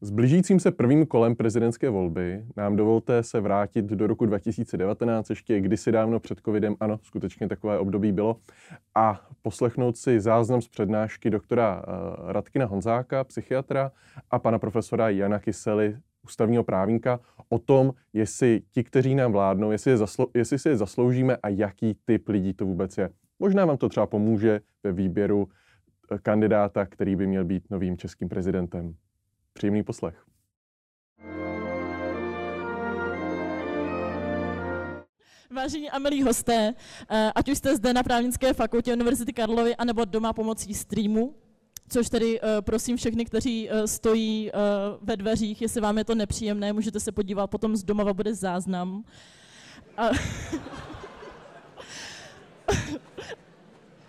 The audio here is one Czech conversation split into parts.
S blížícím se prvním kolem prezidentské volby nám dovolte se vrátit do roku 2019, ještě kdysi dávno před covidem, ano, skutečně takové období bylo, a poslechnout si záznam z přednášky doktora uh, Radkina Honzáka, psychiatra, a pana profesora Jana Kysely, ústavního právníka, o tom, jestli ti, kteří nám vládnou, jestli, je zaslo- jestli si je zasloužíme a jaký typ lidí to vůbec je. Možná vám to třeba pomůže ve výběru eh, kandidáta, který by měl být novým českým prezidentem. Příjemný poslech. Vážení a milí hosté, eh, ať už jste zde na právnické fakultě Univerzity Karlovy, anebo doma pomocí streamu, což tedy uh, prosím všechny, kteří uh, stojí ve dveřích, jestli vám je to nepříjemné, můžete se podívat, potom z domova bude záznam. A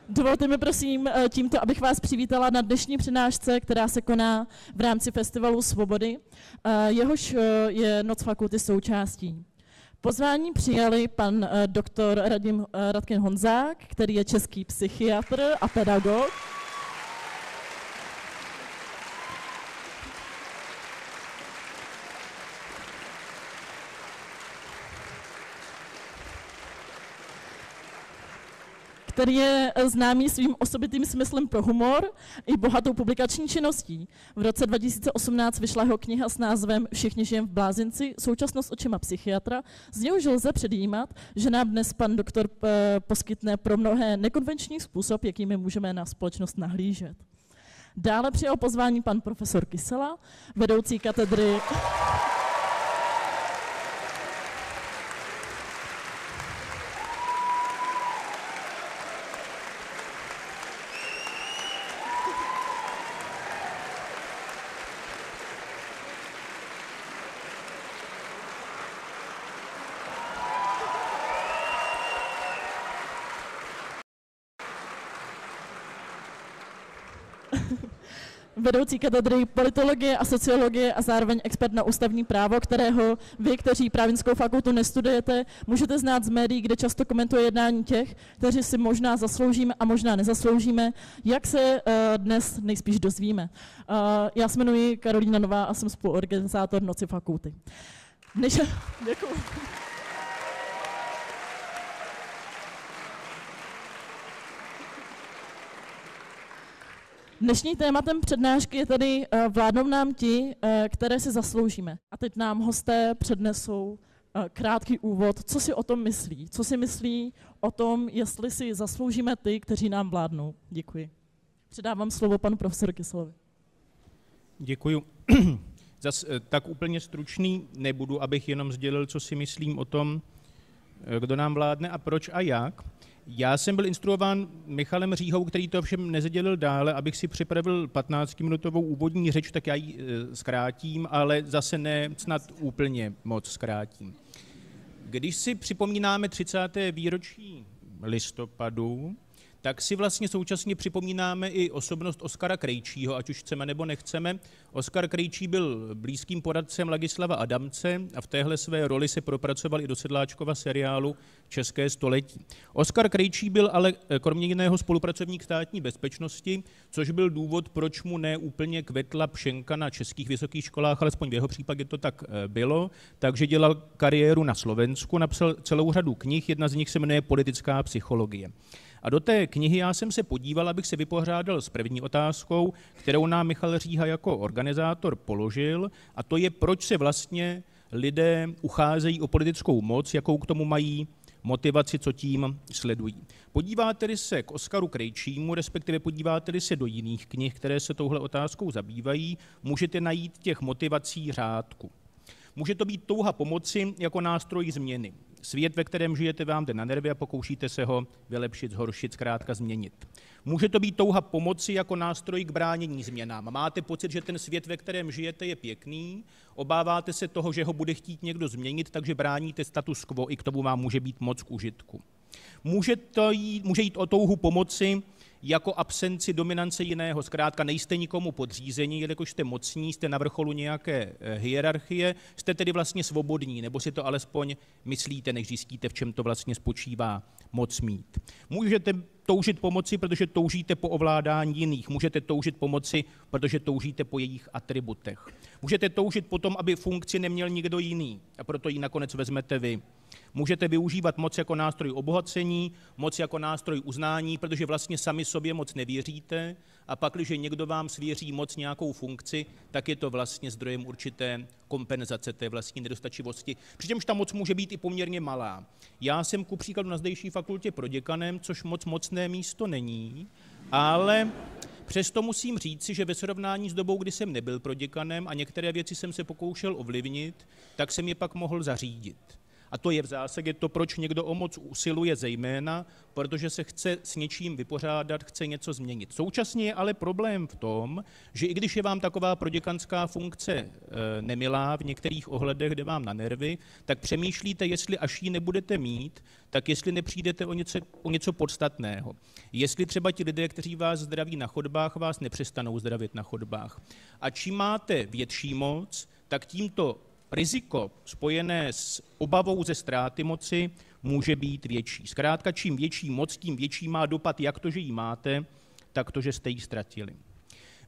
Dovolte mi prosím tímto, abych vás přivítala na dnešní přednášce, která se koná v rámci Festivalu Svobody, jehož je Noc fakulty součástí. Pozvání přijali pan doktor Radim Radkin Honzák, který je český psychiatr a pedagog, který je eh, známý svým osobitým smyslem pro humor i bohatou publikační činností. V roce 2018 vyšla jeho kniha s názvem Všichni žijeme v blázinci, současnost očima psychiatra, z něhož lze předjímat, že nám dnes pan doktor eh, poskytne pro mnohé nekonvenční způsob, jakými můžeme na společnost nahlížet. Dále přijal pozvání pan profesor Kysela, vedoucí katedry... vedoucí katedry politologie a sociologie a zároveň expert na ústavní právo, kterého vy, kteří právnickou fakultu nestudujete, můžete znát z médií, kde často komentuje jednání těch, kteří si možná zasloužíme a možná nezasloužíme, jak se uh, dnes nejspíš dozvíme. Uh, já se jmenuji Karolína Nová a jsem spoluorganizátor Noci fakulty. Než... Děkuji. Dnešní tématem přednášky je tedy uh, vládnou nám ti, uh, které si zasloužíme. A teď nám hosté přednesou uh, krátký úvod, co si o tom myslí. Co si myslí o tom, jestli si zasloužíme ty, kteří nám vládnou. Děkuji. Předávám slovo panu profesoru Kyselovi. Děkuji. Zas tak úplně stručný nebudu, abych jenom sdělil, co si myslím o tom, kdo nám vládne a proč a jak. Já jsem byl instruován Michalem Říhou, který to všem nezadělil dále, abych si připravil 15-minutovou úvodní řeč, tak já ji e, zkrátím, ale zase ne snad úplně moc zkrátím. Když si připomínáme 30. výročí listopadu, tak si vlastně současně připomínáme i osobnost Oskara Krejčího, ať už chceme nebo nechceme. Oskar Krejčí byl blízkým poradcem Lagislava Adamce a v téhle své roli se propracoval i do sedláčkova seriálu České století. Oskar Krejčí byl ale eh, kromě jiného spolupracovník státní bezpečnosti, což byl důvod, proč mu ne úplně kvetla pšenka na českých vysokých školách, alespoň v jeho případě to tak eh, bylo, takže dělal kariéru na Slovensku, napsal celou řadu knih, jedna z nich se jmenuje Politická psychologie. A do té knihy já jsem se podíval, abych se vypořádal s první otázkou, kterou nám Michal Říha jako organizátor položil, a to je, proč se vlastně lidé ucházejí o politickou moc, jakou k tomu mají motivaci, co tím sledují. Podíváte-li se k Oskaru Krejčímu, respektive podíváte-li se do jiných knih, které se touhle otázkou zabývají, můžete najít těch motivací řádku. Může to být touha pomoci jako nástroj změny. Svět, ve kterém žijete, vám jde na nervy a pokoušíte se ho vylepšit, zhoršit, zkrátka změnit. Může to být touha pomoci jako nástroj k bránění změnám. Máte pocit, že ten svět, ve kterém žijete, je pěkný, obáváte se toho, že ho bude chtít někdo změnit, takže bráníte status quo, i k tomu vám může být moc k užitku. Může, to jít, může jít o touhu pomoci jako absenci dominance jiného. Zkrátka nejste nikomu podřízení, jelikož jste mocní, jste na vrcholu nějaké eh, hierarchie, jste tedy vlastně svobodní, nebo si to alespoň myslíte, než zjistíte, v čem to vlastně spočívá moc mít. Můžete toužit pomoci, protože toužíte po ovládání jiných. Můžete toužit pomoci, protože toužíte po jejich atributech. Můžete toužit potom, aby funkci neměl nikdo jiný a proto ji nakonec vezmete vy. Můžete využívat moc jako nástroj obohacení, moc jako nástroj uznání, protože vlastně sami sobě moc nevěříte a pak, když někdo vám svěří moc nějakou funkci, tak je to vlastně zdrojem určité kompenzace té vlastní nedostačivosti. Přičemž ta moc může být i poměrně malá. Já jsem ku příkladu na zdejší fakultě proděkanem, což moc mocné místo není, ale Přesto musím říci, že ve srovnání s dobou, kdy jsem nebyl proděkanem a některé věci jsem se pokoušel ovlivnit, tak jsem je pak mohl zařídit. A to je v zásadě to, proč někdo o moc usiluje zejména, protože se chce s něčím vypořádat, chce něco změnit. Současně je ale problém v tom, že i když je vám taková proděkanská funkce e, nemilá v některých ohledech, kde vám na nervy, tak přemýšlíte, jestli až ji nebudete mít, tak jestli nepřijdete o něco, o něco podstatného. Jestli třeba ti lidé, kteří vás zdraví na chodbách, vás nepřestanou zdravit na chodbách. A čím máte větší moc, tak tímto riziko spojené s obavou ze ztráty moci může být větší. Zkrátka, čím větší moc, tím větší má dopad jak to, že ji máte, tak to, že jste ji ztratili.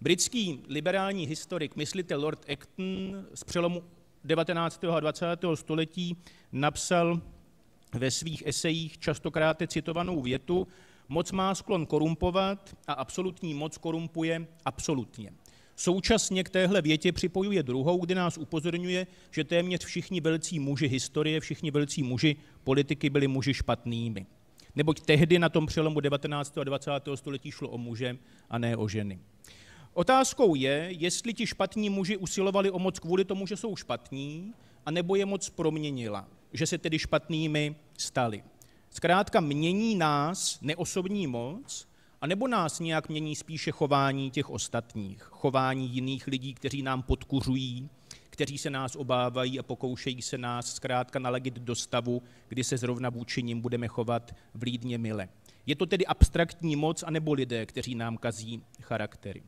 Britský liberální historik, myslitel Lord Acton z přelomu 19. a 20. století napsal ve svých esejích častokrát citovanou větu, moc má sklon korumpovat a absolutní moc korumpuje absolutně. Současně k téhle větě připojuje druhou, kdy nás upozorňuje, že téměř všichni velcí muži historie, všichni velcí muži politiky byli muži špatnými. Neboť tehdy na tom přelomu 19. a 20. století šlo o muže a ne o ženy. Otázkou je, jestli ti špatní muži usilovali o moc kvůli tomu, že jsou špatní, anebo je moc proměnila, že se tedy špatnými stali. Zkrátka mění nás neosobní moc, a nebo nás nějak mění spíše chování těch ostatních, chování jiných lidí, kteří nám podkuřují, kteří se nás obávají a pokoušejí se nás zkrátka nalegit do stavu, kdy se zrovna vůči nim budeme chovat vlídně mile. Je to tedy abstraktní moc, anebo lidé, kteří nám kazí charaktery.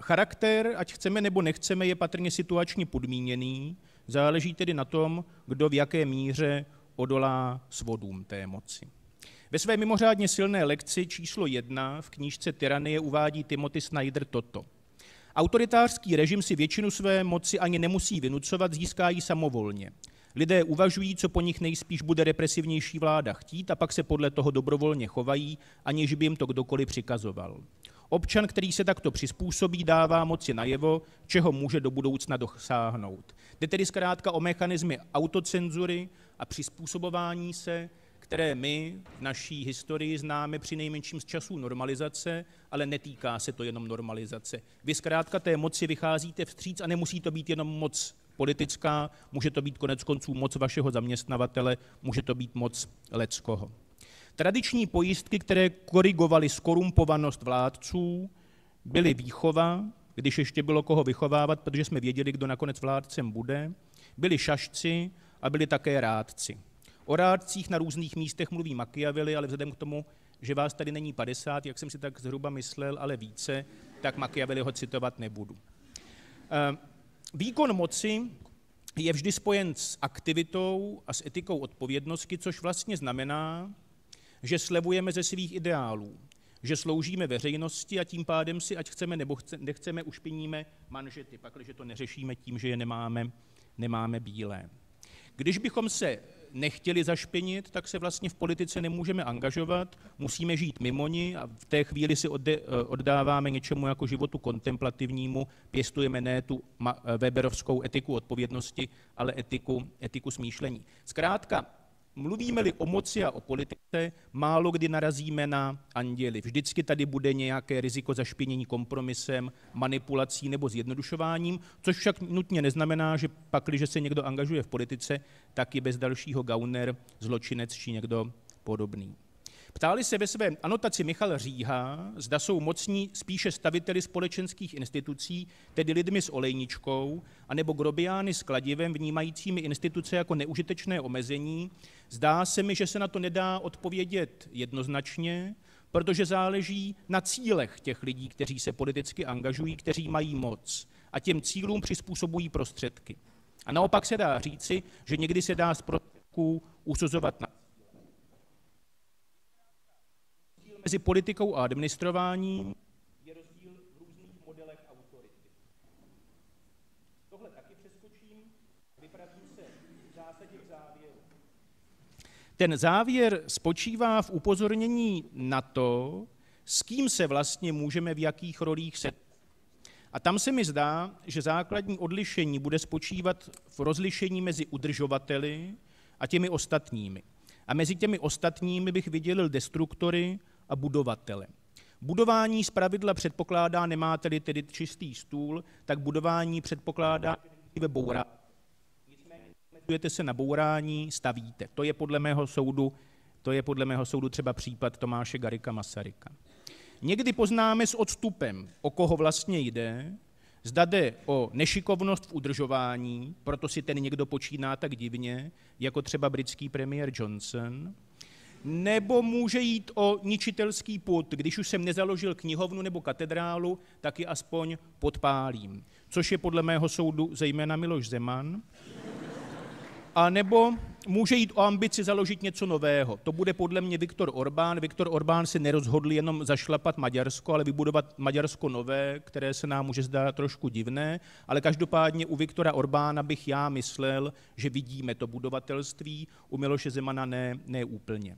Charakter, ať chceme nebo nechceme, je patrně situačně podmíněný, záleží tedy na tom, kdo v jaké míře odolá svodům té moci. Ve své mimořádně silné lekci číslo jedna v knížce Tyranie uvádí Timothy Snyder toto. Autoritářský režim si většinu své moci ani nemusí vynucovat, získá ji samovolně. Lidé uvažují, co po nich nejspíš bude represivnější vláda chtít a pak se podle toho dobrovolně chovají, aniž by jim to kdokoliv přikazoval. Občan, který se takto přizpůsobí, dává moci najevo, čeho může do budoucna dosáhnout. Jde tedy zkrátka o mechanismy autocenzury a přizpůsobování se, které my v naší historii známe při nejmenším z časů normalizace, ale netýká se to jenom normalizace. Vy zkrátka té moci vycházíte vstříc a nemusí to být jenom moc politická, může to být konec konců moc vašeho zaměstnavatele, může to být moc leckoho. Tradiční pojistky, které korigovaly skorumpovanost vládců, byly výchova, když ještě bylo koho vychovávat, protože jsme věděli, kdo nakonec vládcem bude, byli šašci a byli také rádci. O rádcích na různých místech mluví Machiavelli, ale vzhledem k tomu, že vás tady není 50, jak jsem si tak zhruba myslel, ale více, tak Machiavelli ho citovat nebudu. Eh, výkon moci je vždy spojen s aktivitou a s etikou odpovědnosti, což vlastně znamená, že slevujeme ze svých ideálů, že sloužíme veřejnosti a tím pádem si, ať chceme nebo nechceme, ušpiníme manžety, pakliže to neřešíme tím, že je nemáme, nemáme bílé. Když bychom se nechtěli zašpinit, tak se vlastně v politice nemůžeme angažovat, musíme žít mimo ní a v té chvíli si oddáváme něčemu jako životu kontemplativnímu, pěstujeme ne tu Weberovskou etiku odpovědnosti, ale etiku, etiku smýšlení. Zkrátka, Mluvíme-li o moci a o politice, málo kdy narazíme na anděli. Vždycky tady bude nějaké riziko zašpinění kompromisem, manipulací nebo zjednodušováním, což však nutně neznamená, že pak, když se někdo angažuje v politice, tak je bez dalšího gauner, zločinec či někdo podobný. Ptáli se ve své anotaci Michal Říha, zda jsou mocní spíše staviteli společenských institucí, tedy lidmi s olejničkou, anebo grobiány s kladivem, vnímajícími instituce jako neužitečné omezení. Zdá se mi, že se na to nedá odpovědět jednoznačně, protože záleží na cílech těch lidí, kteří se politicky angažují, kteří mají moc a těm cílům přizpůsobují prostředky. A naopak se dá říci, že někdy se dá z prostředků usuzovat na mezi politikou a administrováním je rozdíl v různých modelech autority. Tohle taky přeskočím, vypravím se v zásadě k závěru. Ten závěr spočívá v upozornění na to, s kým se vlastně můžeme v jakých rolích setkat. A tam se mi zdá, že základní odlišení bude spočívat v rozlišení mezi udržovateli a těmi ostatními. A mezi těmi ostatními bych vydělil destruktory a budovatele. Budování z pravidla předpokládá, nemáte-li tedy čistý stůl, tak budování předpokládá ve boura. Nicméně se na bourání, stavíte. To je podle mého soudu, to je podle mého soudu třeba případ Tomáše Garika Masaryka. Někdy poznáme s odstupem, o koho vlastně jde, zda jde o nešikovnost v udržování, proto si ten někdo počíná tak divně, jako třeba britský premiér Johnson, nebo může jít o ničitelský put. Když už jsem nezaložil knihovnu nebo katedrálu, tak ji aspoň podpálím. Což je podle mého soudu zejména Miloš Zeman. A nebo může jít o ambici založit něco nového. To bude podle mě Viktor Orbán. Viktor Orbán se nerozhodl jenom zašlapat Maďarsko, ale vybudovat Maďarsko nové, které se nám může zdát trošku divné, ale každopádně u Viktora Orbána bych já myslel, že vidíme to budovatelství, u Miloše Zemana ne, ne úplně.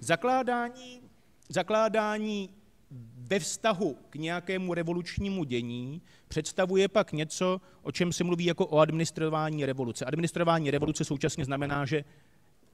Zakládání, zakládání ve vztahu k nějakému revolučnímu dění představuje pak něco, o čem se mluví jako o administrování revoluce. Administrování revoluce současně znamená, že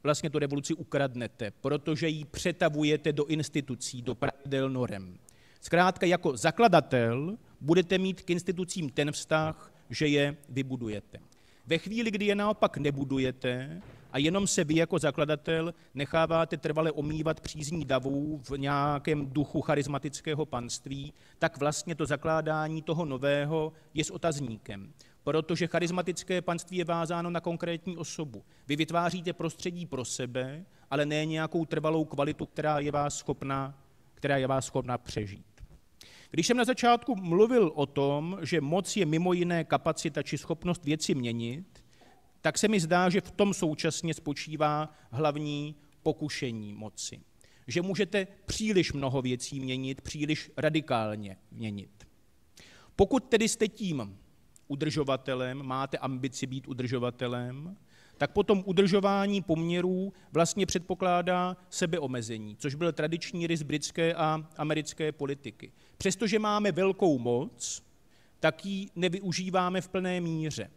vlastně tu revoluci ukradnete, protože ji přetavujete do institucí, do pravidel norem. Zkrátka jako zakladatel budete mít k institucím ten vztah, že je vybudujete. Ve chvíli, kdy je naopak nebudujete, a jenom se vy jako zakladatel necháváte trvale omývat přízní davů v nějakém duchu charismatického panství, tak vlastně to zakládání toho nového je s otazníkem. Protože charismatické panství je vázáno na konkrétní osobu. Vy vytváříte prostředí pro sebe, ale ne nějakou trvalou kvalitu, která je vás schopna, která je vás schopna přežít. Když jsem na začátku mluvil o tom, že moc je mimo jiné kapacita či schopnost věci měnit, tak se mi zdá, že v tom současně spočívá hlavní pokušení moci. Že můžete příliš mnoho věcí měnit, příliš radikálně měnit. Pokud tedy jste tím udržovatelem, máte ambici být udržovatelem, tak potom udržování poměrů vlastně předpokládá sebeomezení, což byl tradiční rys britské a americké politiky. Přestože máme velkou moc, tak ji nevyužíváme v plné míře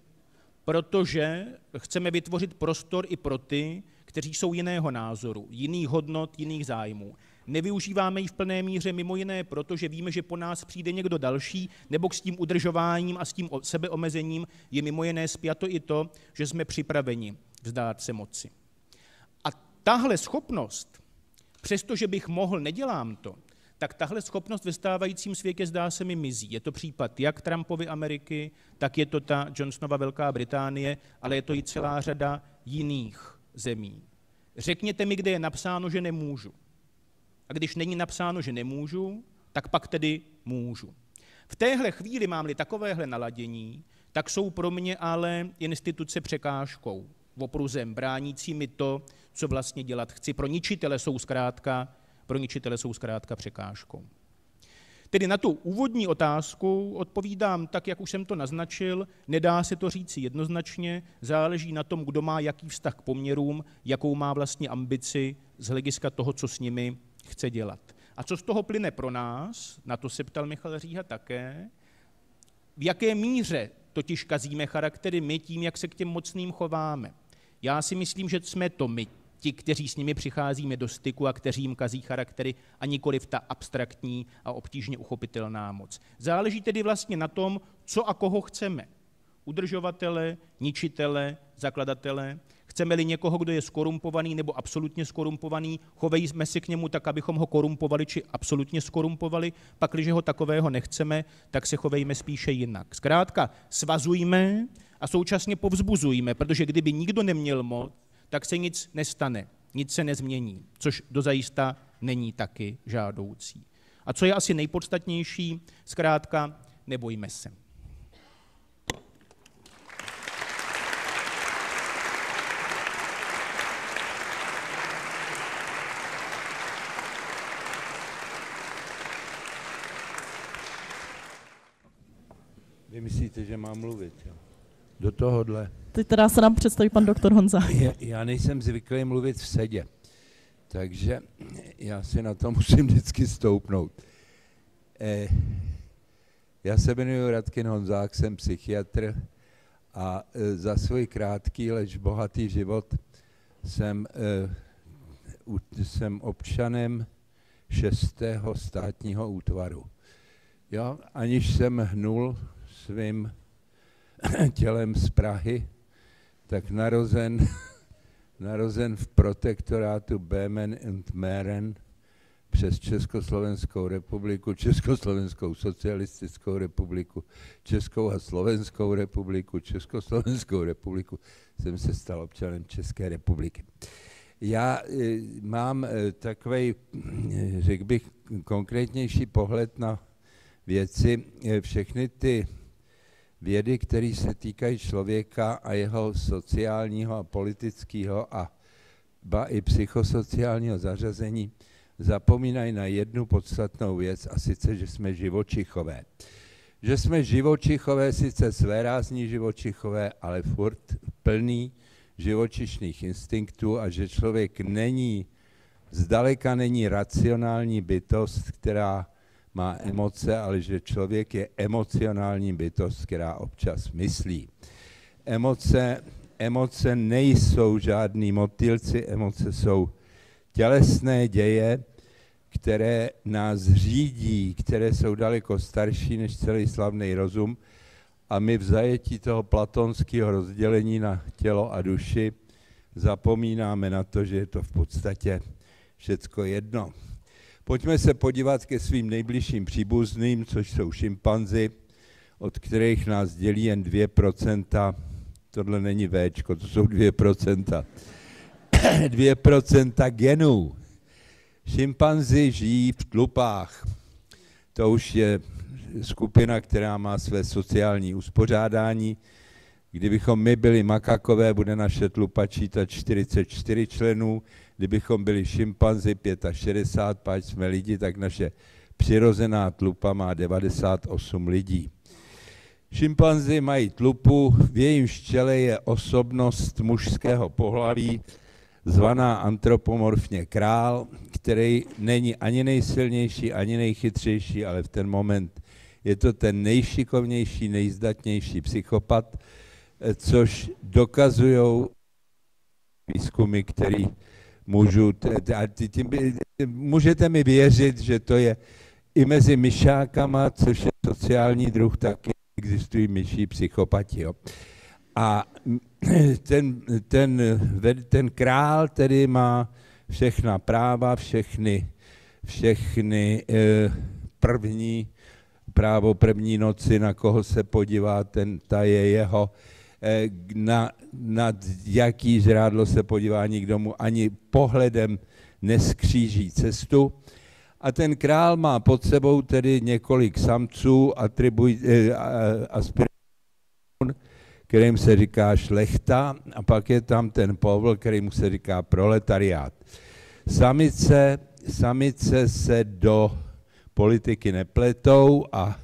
protože chceme vytvořit prostor i pro ty, kteří jsou jiného názoru, jiných hodnot, jiných zájmů. Nevyužíváme ji v plné míře mimo jiné, protože víme, že po nás přijde někdo další, nebo s tím udržováním a s tím sebeomezením je mimo jiné spjato i to, že jsme připraveni vzdát se moci. A tahle schopnost, přestože bych mohl, nedělám to, tak tahle schopnost ve stávajícím světě zdá se mi mizí. Je to případ jak Trumpovy Ameriky, tak je to ta Johnsonova Velká Británie, ale je to i celá řada jiných zemí. Řekněte mi, kde je napsáno, že nemůžu. A když není napsáno, že nemůžu, tak pak tedy můžu. V téhle chvíli mám-li takovéhle naladění, tak jsou pro mě ale instituce překážkou, opruzem, bránící mi to, co vlastně dělat chci. Pro ničitele jsou zkrátka pro ničitele jsou zkrátka překážkou. Tedy na tu úvodní otázku odpovídám tak, jak už jsem to naznačil, nedá se to říci jednoznačně, záleží na tom, kdo má jaký vztah k poměrům, jakou má vlastně ambici z hlediska toho, co s nimi chce dělat. A co z toho plyne pro nás, na to se ptal Michal Říha také, v jaké míře totiž kazíme charaktery my tím, jak se k těm mocným chováme. Já si myslím, že jsme to my, ti, kteří s nimi přicházíme do styku a kteří jim kazí charaktery a nikoliv ta abstraktní a obtížně uchopitelná moc. Záleží tedy vlastně na tom, co a koho chceme. Udržovatele, ničitele, zakladatele. Chceme-li někoho, kdo je skorumpovaný nebo absolutně skorumpovaný, chovejme se k němu tak, abychom ho korumpovali či absolutně skorumpovali. Pak, když ho takového nechceme, tak se chovejme spíše jinak. Zkrátka, svazujme a současně povzbuzujme, protože kdyby nikdo neměl moc, tak se nic nestane, nic se nezmění, což dozajista není taky žádoucí. A co je asi nejpodstatnější, zkrátka nebojme se. Vy myslíte, že mám mluvit, jo? Do tohohle. Teď teda se nám představí pan doktor Honza. Já, já nejsem zvyklý mluvit v sedě, takže já si na to musím vždycky stoupnout. Eh, já se jmenuji Radkin Honzák, jsem psychiatr a e, za svůj krátký, leč bohatý život jsem, e, u, jsem občanem šestého státního útvaru. Jo, aniž jsem hnul svým tělem z Prahy, tak narozen, narozen v protektorátu Böhmen und Mähren přes Československou republiku, Československou socialistickou republiku, Českou a Slovenskou republiku, Československou republiku, jsem se stal občanem České republiky. Já e, mám e, takový, e, řekl bych, konkrétnější pohled na věci. Všechny ty vědy, které se týkají člověka a jeho sociálního a politického a ba i psychosociálního zařazení, zapomínají na jednu podstatnou věc, a sice, že jsme živočichové. Že jsme živočichové, sice svérázní živočichové, ale furt plný živočišných instinktů a že člověk není, zdaleka není racionální bytost, která má emoce, ale že člověk je emocionální bytost, která občas myslí. Emoce, emoce nejsou žádný motylci, emoce jsou tělesné děje, které nás řídí, které jsou daleko starší než celý slavný rozum a my v zajetí toho platonského rozdělení na tělo a duši zapomínáme na to, že je to v podstatě všecko jedno. Pojďme se podívat ke svým nejbližším příbuzným, což jsou šimpanzi, od kterých nás dělí jen 2%. Tohle není Včko, to jsou 2%. 2% genů. Šimpanzi žijí v tlupách. To už je skupina, která má své sociální uspořádání. Kdybychom my byli makakové, bude naše tlupa čítat 44 členů. Kdybychom byli šimpanzi 65, páč jsme lidi, tak naše přirozená tlupa má 98 lidí. Šimpanzi mají tlupu, v jejím čele je osobnost mužského pohlaví, zvaná antropomorfně král, který není ani nejsilnější, ani nejchytřejší, ale v ten moment je to ten nejšikovnější, nejzdatnější psychopat, eh, což dokazují výzkumy, který můžu, můžete mi věřit, že to je i mezi myšákama, což je sociální druh, taky existují myší psychopati. Jo. A ten, ten, ten král tedy má všechna práva, všechny, všechny eh, první, právo první noci, na koho se podívá, ten, ta je jeho, eh, na, na jaký žrádlo se podívá, nikdo mu ani pohledem neskříží cestu. A ten král má pod sebou tedy několik samců, eh, aspirantů, kterým se říká šlechta, a pak je tam ten povel, kterým se říká proletariát. Samice, samice se do politiky nepletou a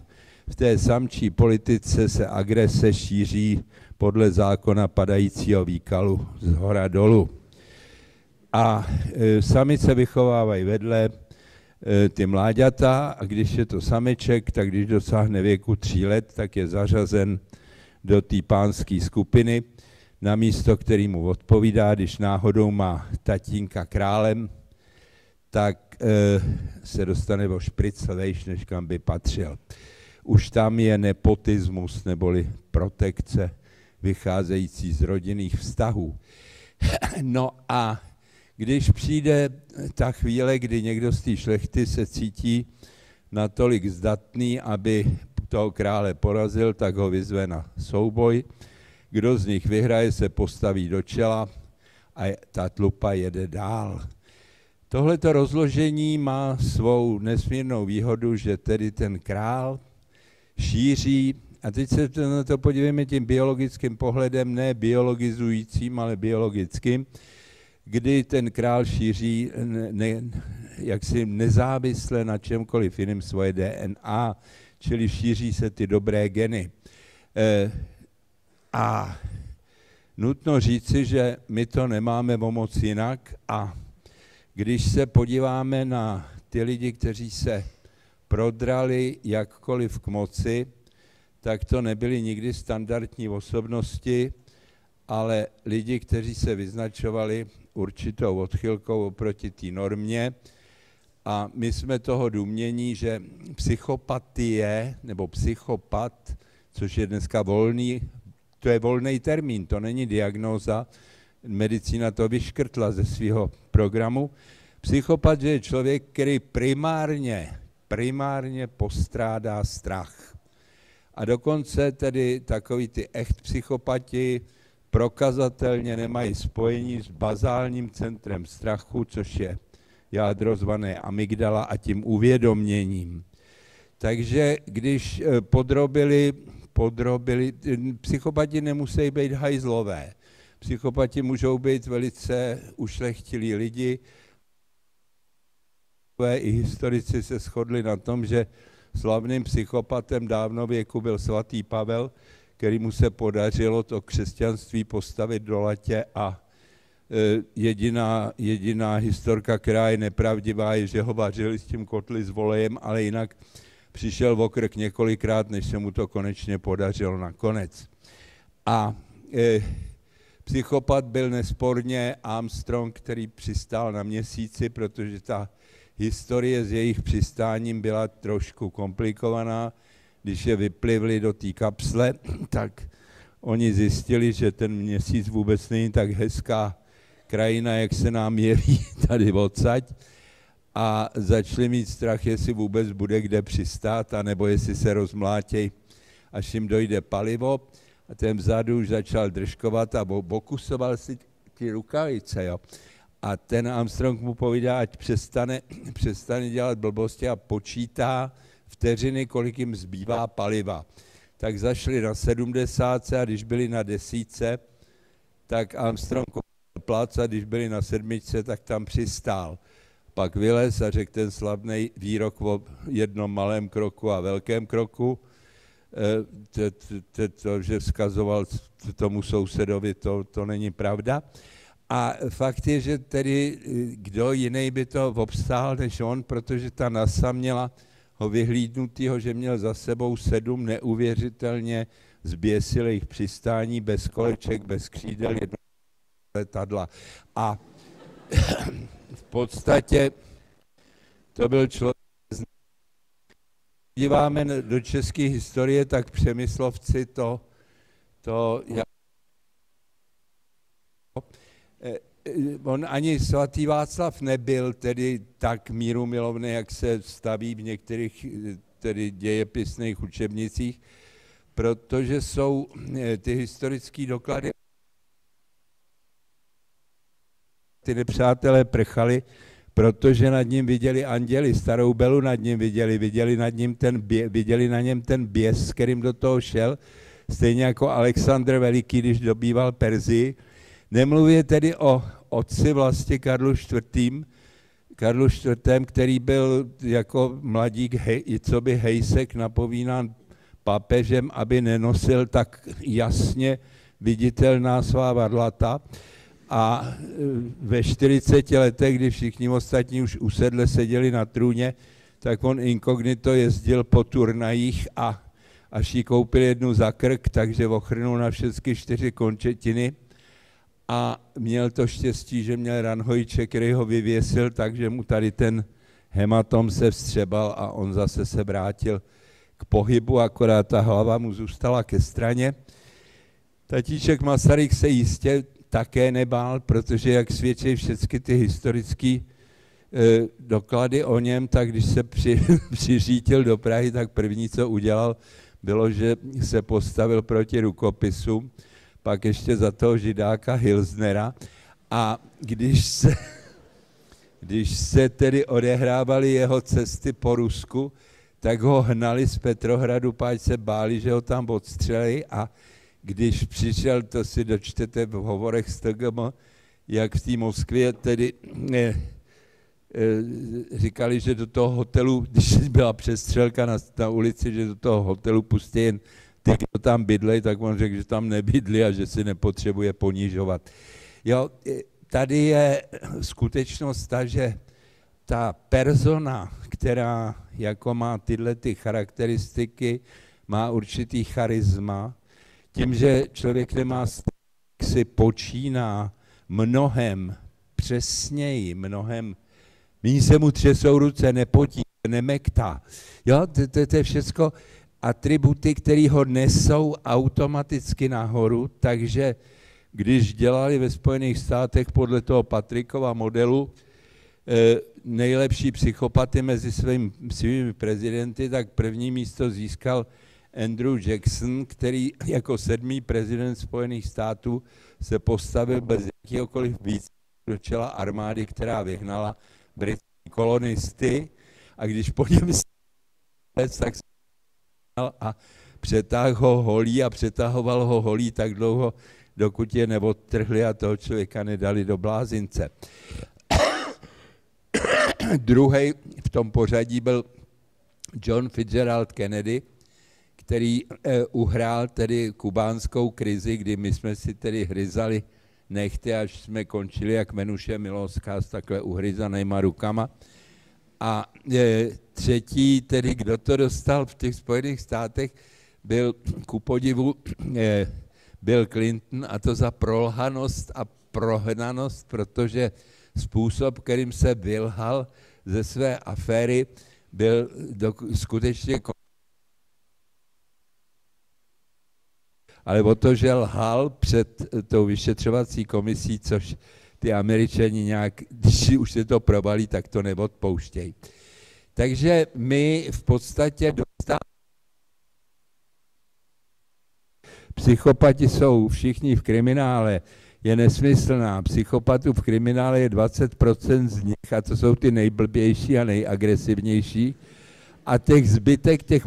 v té samčí politice se agrese šíří podle zákona padajícího výkalu z hora dolů. A e, samice vychovávají vedle e, ty mláďata a když je to sameček, tak když dosáhne věku tří let, tak je zařazen do té pánské skupiny na místo, který mu odpovídá, když náhodou má tatínka králem, tak e, se dostane o špricl vejš, než kam by patřil. Už tam je nepotismus neboli protekce vycházející z rodinných vztahů. No a když přijde ta chvíle, kdy někdo z té šlechty se cítí natolik zdatný, aby toho krále porazil, tak ho vyzve na souboj. Kdo z nich vyhraje, se postaví do čela a ta tlupa jede dál. Tohleto rozložení má svou nesmírnou výhodu, že tedy ten král šíří, a teď se na to podívejme tím biologickým pohledem, ne biologizujícím, ale biologickým, kdy ten král šíří ne, jaksi nezávisle na čemkoliv jiném svoje DNA, čili šíří se ty dobré geny. E, a nutno říci, že my to nemáme o moc jinak a když se podíváme na ty lidi, kteří se prodrali jakkoliv k moci, tak to nebyly nikdy standardní osobnosti, ale lidi, kteří se vyznačovali určitou odchylkou oproti té normě. A my jsme toho důmění, že psychopatie nebo psychopat, což je dneska volný, to je volný termín, to není diagnóza, medicína to vyškrtla ze svého programu. Psychopat je člověk, který primárně, primárně postrádá strach. A dokonce tedy takový ty echt psychopati prokazatelně nemají spojení s bazálním centrem strachu, což je jádro zvané amygdala a tím uvědoměním. Takže když eh, podrobili, podrobili, psychopati nemusí být hajzlové. Psychopati můžou být velice ušlechtilí lidi. I historici se shodli na tom, že slavným psychopatem dávno věku byl svatý Pavel, který mu se podařilo to křesťanství postavit do latě a e, jediná, jediná historka, která je nepravdivá, je, že ho vařili s tím kotli s volejem, ale jinak přišel v okrk několikrát, než se mu to konečně podařilo nakonec. A e, psychopat byl nesporně Armstrong, který přistál na měsíci, protože ta historie s jejich přistáním byla trošku komplikovaná. Když je vyplivli do té kapsle, tak oni zjistili, že ten měsíc vůbec není tak hezká krajina, jak se nám jeví tady odsaď a začali mít strach, jestli vůbec bude kde přistát, anebo jestli se rozmlátěj, až jim dojde palivo. A ten vzadu už začal držkovat a bokusoval si ty rukavice. Jo. A ten Armstrong mu povídá, ať přestane, přestane dělat blbosti a počítá vteřiny, kolik jim zbývá paliva. Tak zašli na 70 a když byli na desíce, tak Armstrong plac a když byli na sedmičce, tak tam přistál. Pak vylez a řekl ten slavný výrok o jednom malém kroku a velkém kroku, eh, to, že vzkazoval tomu sousedovi, to, to není pravda. A fakt je, že tedy eh, kdo jiný by to obstál než on, protože ta NASA měla ho vyhlídnutýho, že měl za sebou sedm neuvěřitelně zběsilých přistání bez koleček, bez křídel, jedno letadla. A v podstatě to byl člověk, díváme do české historie, tak Přemyslovci to, to jak on ani svatý Václav nebyl tedy tak míru milovný, jak se staví v některých tedy dějepisných učebnicích, protože jsou eh, ty historické doklady ty nepřátelé prchali, protože nad ním viděli anděli, starou belu nad ním viděli, viděli, nad ním ten bě, viděli na něm ten běs, s kterým do toho šel, stejně jako Alexandr Veliký, když dobýval Perzii, Nemluvě tedy o otci vlastně Karlu IV., Karlu IV., který byl jako mladík, hej, co by hejsek napovídán papežem, aby nenosil tak jasně viditelná svá varlata. A e, ve 40 letech, kdy všichni ostatní už usedle seděli na trůně, tak on inkognito jezdil po turnajích a až jí koupil jednu za krk, takže ochrnul na všechny čtyři končetiny a měl to štěstí, že měl ranhojček, který ho vyvěsil, takže mu tady ten hematom se vstřebal a on zase se vrátil k pohybu, akorát ta hlava mu zůstala ke straně. Tatíček Masaryk se jistě také nebál, protože jak svědčí všechny ty historické e, doklady o něm, tak když se při, přiřítil do Prahy, tak první, co udělal, bylo, že se postavil proti rukopisu pak ještě za toho židáka Hilsnera. A když se, když se tedy odehrávaly jeho cesty po Rusku, tak ho hnali z Petrohradu, páč se báli, že ho tam odstřelí a když přišel, to si dočtete v hovorech s TGM, jak v té Moskvě tedy ne, eh, říkali, že do toho hotelu, když byla přestřelka na, na ulici, že do toho hotelu pustí jen ty, kdo tam bydlej, tak on řekl, že tam nebydlí a že si nepotřebuje ponižovat. Jo, tady je skutečnost ta, že ta persona, která jako má tyhle ty charakteristiky, má určitý charisma, tím, že člověk nemá si počíná mnohem přesněji, mnohem, méně se mu třesou ruce, nepotí, nemektá. Jo, to, to, to je všechno atributy, které ho nesou automaticky nahoru, takže když dělali ve Spojených státech podle toho Patrikova modelu eh, nejlepší psychopaty mezi svými, svými prezidenty, tak první místo získal Andrew Jackson, který jako sedmý prezident Spojených států se postavil bez jakýhokoliv víc do čela armády, která vyhnala britské kolonisty. A když po něm tak se a přetáhl ho holí a přetahoval ho holí tak dlouho, dokud je neodtrhli a toho člověka nedali do blázince. Druhý v tom pořadí byl John Fitzgerald Kennedy, který eh, uhrál tedy kubánskou krizi, kdy my jsme si tedy hryzali nechty, až jsme končili jak Menuše Milovská s takhle uhryzanýma rukama. A e, třetí, tedy kdo to dostal v těch Spojených státech, byl ku podivu e, Bill Clinton a to za prolhanost a prohnanost, protože způsob, kterým se vylhal ze své aféry, byl do, skutečně ale o to, že lhal před tou vyšetřovací komisí, což ty američani nějak, když už se to probalí, tak to neodpouštějí. Takže my v podstatě dostáváme Psychopati jsou všichni v kriminále, je nesmyslná. Psychopatů v kriminále je 20% z nich a to jsou ty nejblbější a nejagresivnější. A těch zbytek těch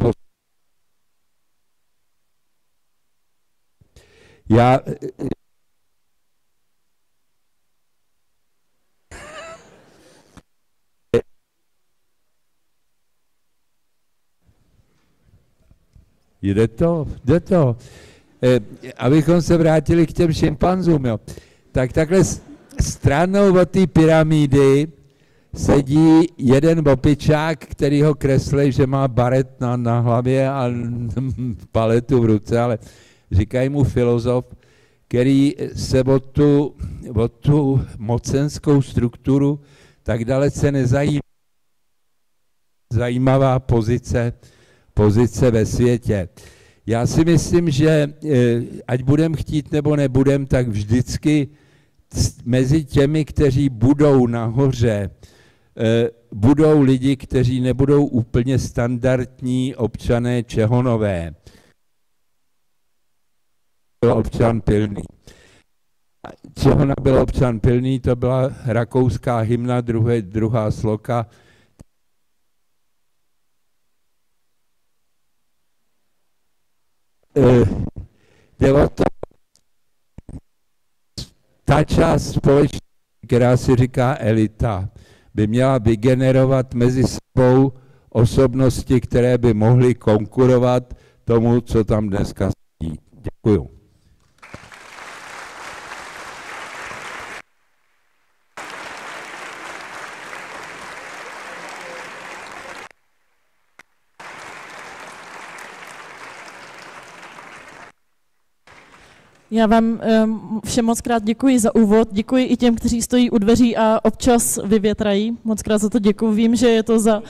Já Jde to, jde to. E, abychom se vrátili k těm šimpanzům, jo. Tak takhle stranou od té pyramidy sedí jeden bopičák, který ho kreslí, že má baret na, na hlavě a paletu v ruce, ale říkají mu filozof, který se o tu, o tu mocenskou strukturu tak dalece nezajímá. Zajímavá pozice, pozice ve světě. Já si myslím, že eh, ať budem chtít nebo nebudem, tak vždycky mezi těmi, kteří budou nahoře, eh, budou lidi, kteří nebudou úplně standardní občané Čehonové byl občan Pilný. Čeho byl občan Pilný, to byla rakouská hymna, druhé, druhá sloka. Eh, ta část společnosti, která si říká elita, by měla vygenerovat mezi sebou osobnosti, které by mohly konkurovat tomu, co tam dneska sedí. Děkuju. Já vám všem moc krát děkuji za úvod, děkuji i těm, kteří stojí u dveří a občas vyvětrají. Moc krát za to děkuji. Vím, že je to za...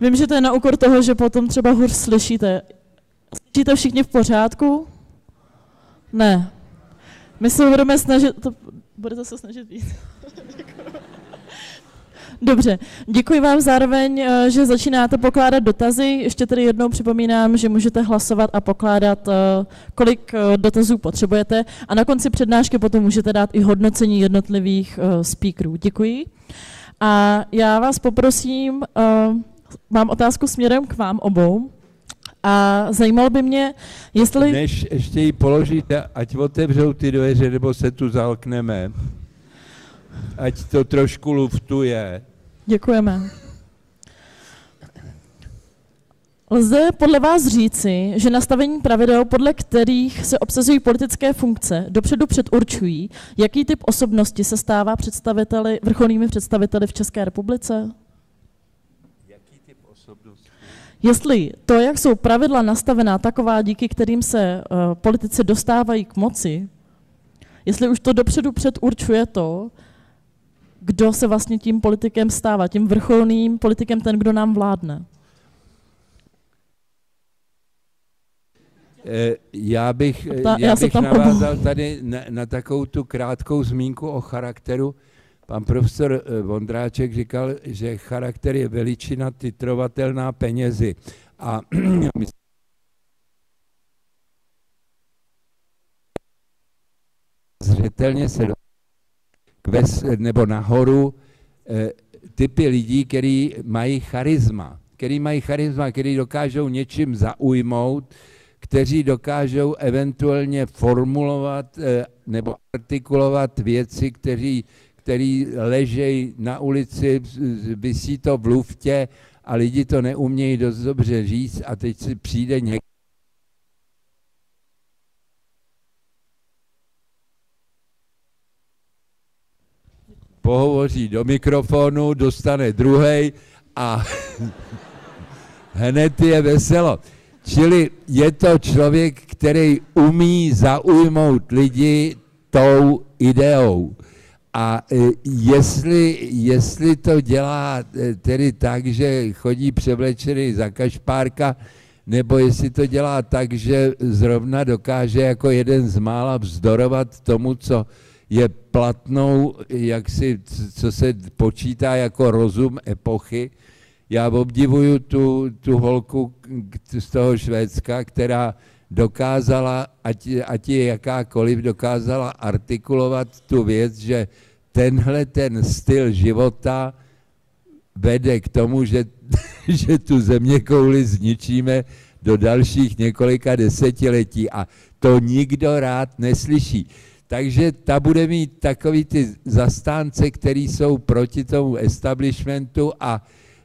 Vím, že to je na úkor toho, že potom třeba hůř slyšíte. Slyšíte všichni v pořádku? Ne. My se budeme snažit... To, budete se snažit víc. Dobře, děkuji vám zároveň, eh, že začínáte pokládat dotazy. Ještě tedy jednou připomínám, že můžete hlasovat a pokládat, eh, kolik eh, dotazů potřebujete a na konci přednášky potom můžete dát i hodnocení jednotlivých speakerů. Děkuji. A já vás poprosím, mám otázku směrem k vám obou. A zajímalo by mě, jestli... Než ještě ji položíte, ať otevřou ty dveře, nebo se tu zalkneme. Ať to trošku luftuje. Děkujeme. Lze podle vás říci, že nastavení pravidel, podle kterých se obsazují politické funkce, dopředu předurčují, jaký typ osobnosti se stává představiteli, vrcholnými představiteli v České republice? Jaký typ osobnosti? Jestli to, jak jsou pravidla nastavená taková, díky kterým se uh, politici dostávají k moci, jestli už to dopředu předurčuje to, kdo se vlastně tím politikem stává, tím vrcholným politikem, ten, kdo nám vládne. Eh, já bych, Ta, já, já bych navázal tady na, na takovou tu krátkou zmínku o charakteru. Pan profesor eh, Vondráček říkal, že charakter je veličina titrovatelná penězi. A zřetelně se do, kves, nebo nahoru e, typy lidí, kteří mají charisma, který mají charisma, který dokážou něčím zaujmout, kteří dokážou eventuálně formulovat eh, nebo artikulovat věci, kteří, který ležejí na ulici, vysí to v luftě a lidi to neumějí dost dobře říct a teď si přijde někdo, pohovoří do mikrofonu, dostane druhý a hned je veselo. Čili je to člověk, který umí zaujmout lidi tou ideou. A e, jestli, jestli to dělá e, tedy tak, že chodí převlečený za kašpárka, nebo jestli to dělá tak, že zrovna dokáže jako jeden z mála vzdorovat tomu, co je platnou, jak si, co se počítá jako rozum epochy, já obdivuju tu, tu holku z toho Švédska, která dokázala, ať, ať je jakákoliv, dokázala artikulovat tu věc, že tenhle ten styl života vede k tomu, že, že tu země kouli zničíme do dalších několika desetiletí a to nikdo rád neslyší. Takže ta bude mít takový ty zastánce, který jsou proti tomu establishmentu a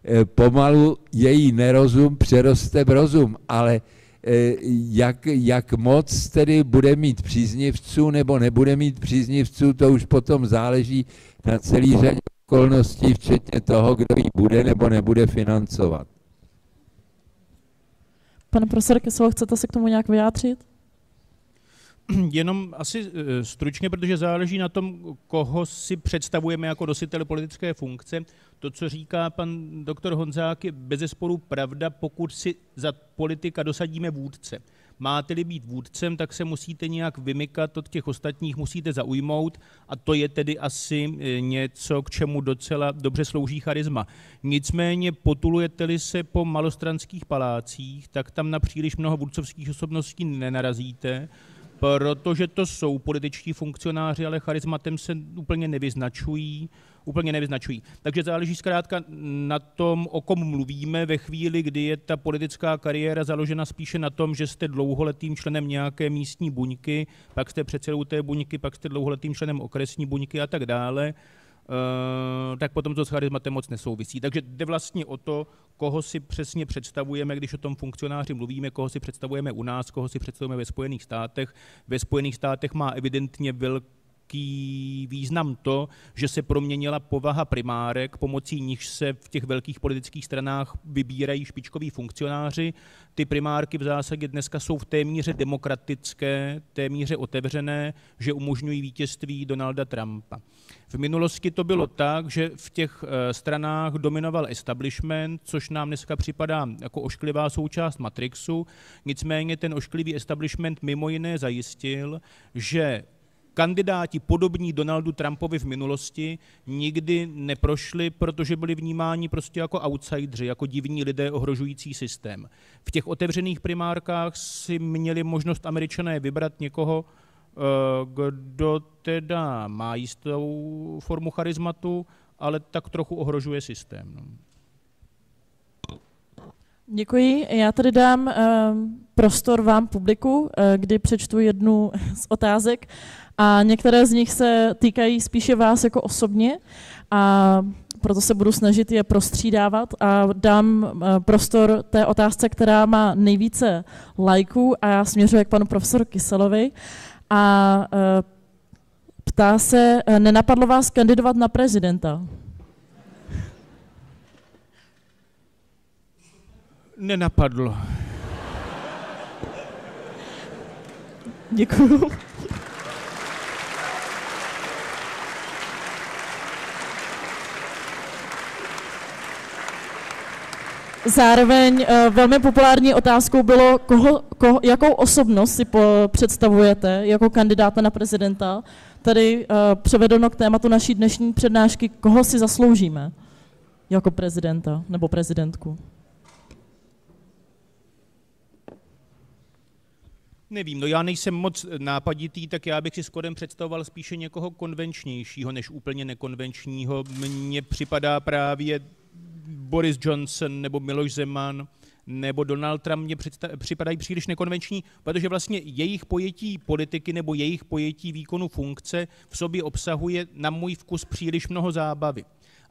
Eh, pomalu její nerozum přeroste v rozum, ale eh, jak, jak moc tedy bude mít příznivců nebo nebude mít příznivců, to už potom záleží na celý řadě okolností, včetně toho, kdo ji bude nebo nebude financovat. Pane profesor Kesel, chcete se k tomu nějak vyjádřit? Jenom asi eh, stručně, protože záleží na tom, koho si představujeme jako dositel politické funkce. To, co říká pan doktor Honzák, je bezesporu pravda, pokud si za politika dosadíme vůdce. Máte-li být vůdcem, tak se musíte nějak vymykat od těch ostatních, musíte zaujmout a to je tedy asi eh, něco, k čemu docela dobře slouží charisma. Nicméně potulujete-li se po malostranských palácích, tak tam na příliš mnoho vůdcovských osobností nenarazíte, protože to jsou političtí funkcionáři, ale charismatem se úplně nevyznačují, úplně nevyznačují. Takže záleží zkrátka na tom, o kom mluvíme ve chvíli, kdy je ta politická kariéra založena spíše na tom, že jste dlouholetým členem nějaké místní buňky, pak jste předsedou té buňky, pak jste dlouholetým členem okresní buňky a tak dále tak potom to s charizmatem moc nesouvisí. Takže jde vlastně o to, koho si přesně představujeme, když o tom funkcionáři mluvíme, koho si představujeme u nás, koho si představujeme ve Spojených státech. Ve Spojených státech má evidentně velký velký význam to, že se proměnila povaha primárek, pomocí nich se v těch velkých politických stranách vybírají špičkoví funkcionáři. Ty primárky v zásadě dneska jsou v té míře demokratické, té míře otevřené, že umožňují vítězství Donalda Trumpa. V minulosti to bylo tak, že v těch eh, stranách dominoval establishment, což nám dneska připadá jako ošklivá součást Matrixu. Nicméně ten ošklivý establishment mimo jiné zajistil, že kandidáti podobní Donaldu Trumpovi v minulosti nikdy neprošli, protože byli vnímáni prostě jako outsidři, jako divní lidé ohrožující systém. V těch otevřených primárkách si měli možnost američané vybrat někoho, eh, kdo teda má jistou formu charizmatu, ale tak trochu ohrožuje systém. No. Děkuji. Já tady dám uh, prostor vám, publiku, uh, kdy přečtu jednu z otázek a některé z nich se týkají spíše vás jako osobně. A proto se budu snažit je prostřídávat a dám eh, prostor té otázce, která má nejvíce lajků a já směřuji k panu profesoru Kyselovi. A eh, ptá se, nenapadlo vás kandidovat na prezidenta? Nenapadlo. Děkuju. Zároveň uh, velmi populární otázkou bylo, koho, koho, jakou osobnost si po, představujete jako kandidáta na prezidenta. Tady uh, převedeno k tématu naší dnešní přednášky, koho si zasloužíme jako prezidenta nebo prezidentku. Nevím, no já nejsem moc nápaditý, tak já bych si s kodem představoval spíše někoho konvenčnějšího, než úplně nekonvenčního. Mně připadá právě Boris Johnson nebo Miloš Zeman nebo Donald Trump mě připadají příliš nekonvenční, protože vlastně jejich pojetí politiky nebo jejich pojetí výkonu funkce v sobě obsahuje na můj vkus příliš mnoho zábavy.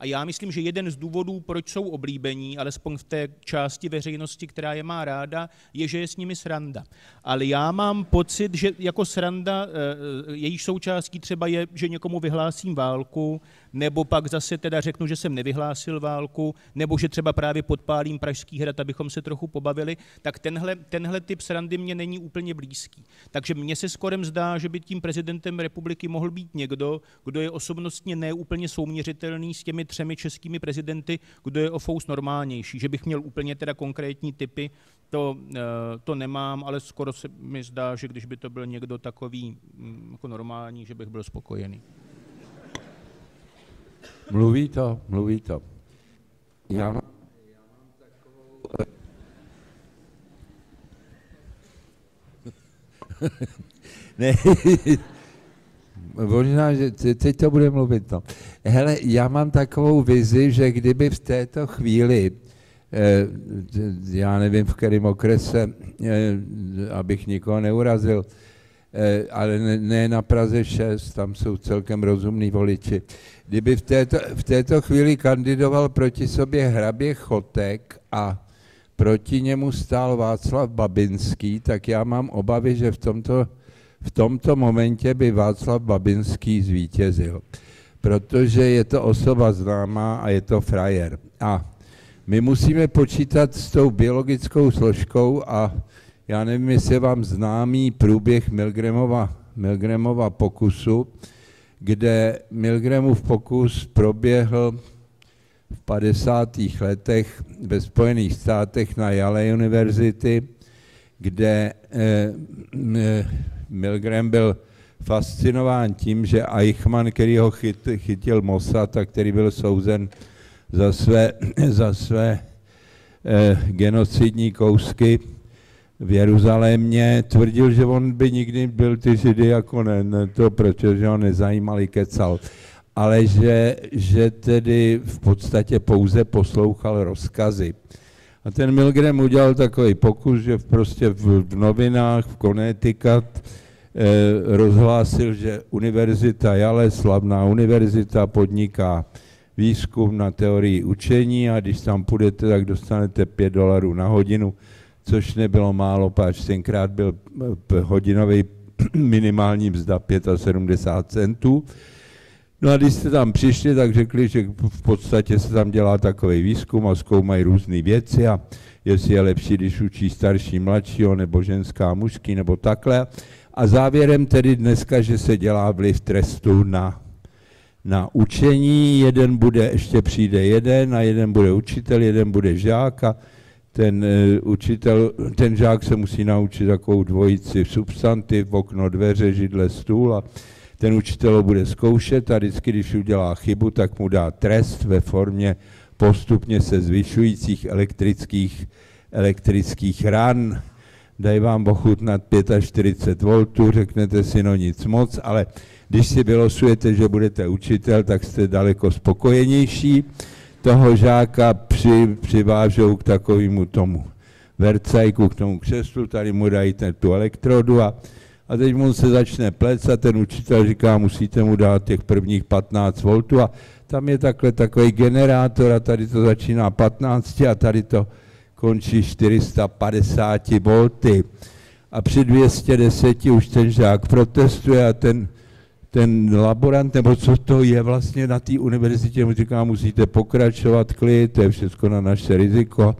A já myslím, že jeden z důvodů, proč jsou oblíbení, alespoň v té části veřejnosti, která je má ráda, je, že je s nimi sranda. Ale já mám pocit, že jako sranda, eh, eh, jejíž součástí třeba je, že někomu vyhlásím válku, nebo pak zase teda řeknu, že jsem nevyhlásil válku, nebo že třeba právě podpálím Pražský hrad, abychom se trochu pobavili, tak tenhle, tenhle typ srandy mě není úplně blízký. Takže mně se skorem zdá, že by tím prezidentem republiky mohl být někdo, kdo je osobnostně neúplně souměřitelný s těmi třemi českými prezidenty, kdo je o fous normálnější. Že bych měl úplně teda konkrétní typy, to, eh, to nemám, ale skoro se mi zdá, že když by to byl někdo takový mm, jako normální, že bych byl spokojený. Mluví to, mluví to. Já mám, ne, možná, že teď to bude mluvit. No. Hele, já mám takovou vizi, že kdyby v této chvíli, eh, já nevím, v kterém okrese, eh, abych nikoho neurazil, ale ne, ne na Praze 6, tam jsou celkem rozumní voliči, kdyby v této, v této chvíli kandidoval proti sobě hrabě Chotek a proti němu stál Václav Babinský, tak já mám obavy, že v tomto, v tomto momentě by Václav Babinský zvítězil, protože je to osoba známá a je to frajer. A my musíme počítat s tou biologickou složkou a já nevím, jestli je vám známý průběh Milgramova, Milgramova pokusu, kde Milgramův pokus proběhl v 50. letech ve Spojených státech na Yale University, kde eh, Milgram byl fascinován tím, že Eichmann, který ho chyt, chytil Mossad a který byl souzen za své, za své eh, genocidní kousky, v Jeruzalémě, tvrdil, že on by nikdy byl ty židy jako ne, ne to, protože ho nezajímali, kecal, ale že, že tedy v podstatě pouze poslouchal rozkazy. A ten Milgram udělal takový pokus, že prostě v, v novinách v Connecticut eh, rozhlásil, že univerzita Jale, slavná univerzita, podniká výzkum na teorii učení a když tam půjdete, tak dostanete 5 dolarů na hodinu což nebylo málo, páč tenkrát byl eh, hodinový minimální mzda 75 centů. No a když jste tam přišli, tak řekli, že v podstatě se tam dělá takový výzkum a zkoumají různé věci a jestli je lepší, když učí starší, mladšího, nebo ženská, mužský, nebo takhle. A závěrem tedy dneska, že se dělá vliv trestu na, na učení, jeden bude, ještě přijde jeden a jeden bude učitel, jeden bude žák a ten uh, učitel, ten žák se musí naučit takovou dvojici substantiv, okno, dveře, židle, stůl a ten učitel ho bude zkoušet a vždycky, když udělá chybu, tak mu dá trest ve formě postupně se zvyšujících elektrických, elektrických ran. Dají vám ochutnat 45 V, řeknete si no nic moc, ale když si vylosujete, že budete učitel, tak jste daleko spokojenější toho žáka při, přivážou k takovému tomu vercajku, k tomu křeslu, tady mu dají ten, tu elektrodu a, A teď mu se začne plec a ten učitel říká, musíte mu dát těch prvních 15 voltů a tam je takhle takový generátor a tady to začíná 15 a tady to končí 450 volty. A při 210 už ten žák protestuje a ten, ten laborant, nebo co to je vlastně na té univerzitě, mu říká, musíte pokračovat, klid, to je všechno na naše riziko.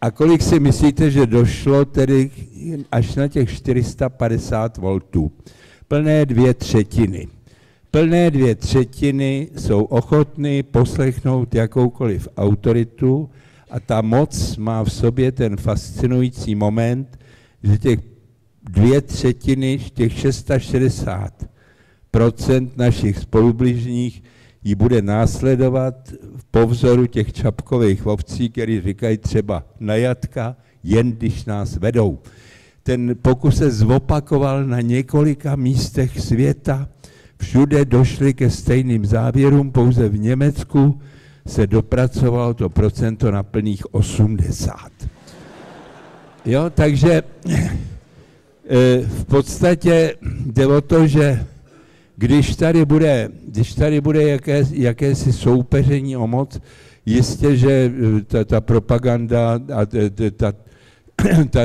A kolik si myslíte, že došlo tedy až na těch 450 voltů? Plné dvě třetiny. Plné dvě třetiny jsou ochotny poslechnout jakoukoliv autoritu a ta moc má v sobě ten fascinující moment, že těch dvě třetiny, těch 660 našich spolubližních ji bude následovat po vzoru těch čapkových ovcí, který říkají třeba na jatka, jen když nás vedou. Ten pokus se zopakoval na několika místech světa, všude došli ke stejným závěrům, pouze v Německu se dopracovalo to procento na plných 80. Jo, takže eh, v podstatě jde o to, že když tady bude, když tady bude jaké, jakési soupeření o moc, jistě, že eh, ta, ta propaganda a ta, ta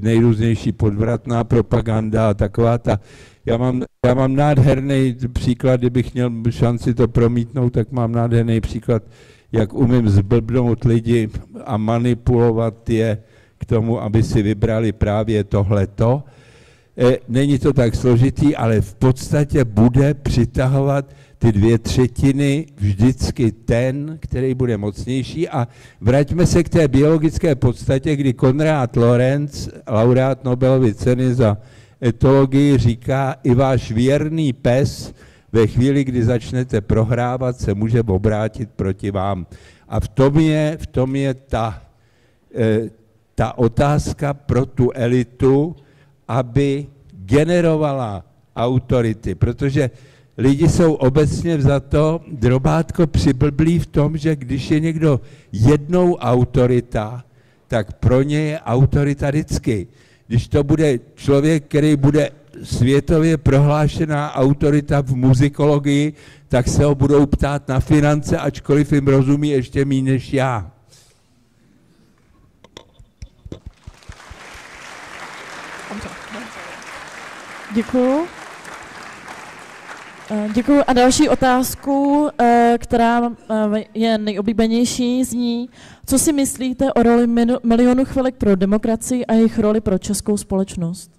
nejrůznější podvratná propaganda a taková ta, já mám, já mám nádherný příklad, kdybych měl šanci to promítnout, tak mám nádherný příklad, jak umím zblbnout lidi a manipulovat je k tomu, aby si vybrali právě tohleto. E, není to tak složitý, ale v podstatě bude přitahovat ty dvě třetiny vždycky ten, který bude mocnější. A vraťme se k té biologické podstatě, kdy Konrad Lorenz, laureát Nobelovy ceny za etologii, říká, i váš věrný pes ve chvíli, kdy začnete prohrávat, se může obrátit proti vám. A v tom je, v tom je ta, e, ta otázka pro tu elitu, aby generovala autority, protože lidi jsou obecně za to drobátko přiblblí v tom, že když je někdo jednou autorita, tak pro ně je autorita vždycky. Když to bude člověk, který bude světově prohlášená autorita v muzikologii, tak se ho budou ptát na finance, ačkoliv jim rozumí ještě méně než já. Děkuju. Eh, Děkuji. A další otázku, eh, která eh, je nejoblíbenější, zní, co si myslíte o roli milionu chvilek pro demokracii a jejich roli pro českou společnost?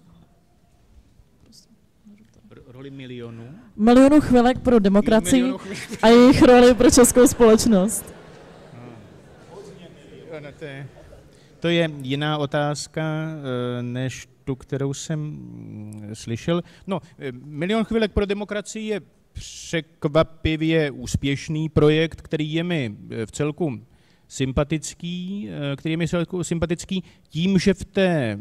Roli milionu? Milionu chvilek pro demokracii a jejich roli pro českou společnost. To je jiná otázka, než tu, kterou jsem mm, slyšel. No, eh, Milion chvilek pro demokracii je překvapivě úspěšný projekt, který je mi eh, v celku sympatický, eh, který je mi v celku sympatický tím, že v té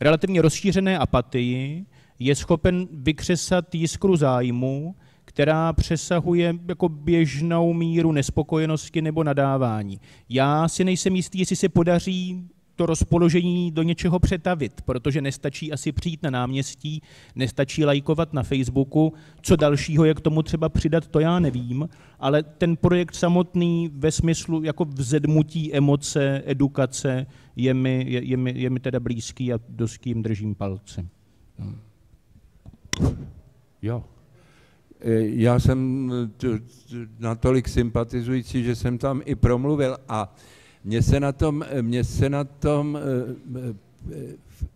relativně rozšířené apatii je schopen vykřesat jiskru zájmu, která přesahuje jako běžnou míru nespokojenosti nebo nadávání. Já si nejsem jistý, jestli se podaří to rozpoložení do něčeho přetavit, protože nestačí asi přijít na náměstí, nestačí lajkovat na Facebooku, co dalšího je k tomu třeba přidat, to já nevím, ale ten projekt samotný ve smyslu jako vzedmutí emoce, edukace je mi, je, je mi, je mi teda blízký a dost kým držím palce. Jo. E, já jsem natolik sympatizující, že jsem tam i promluvil a mě se na tom, mě se na tom,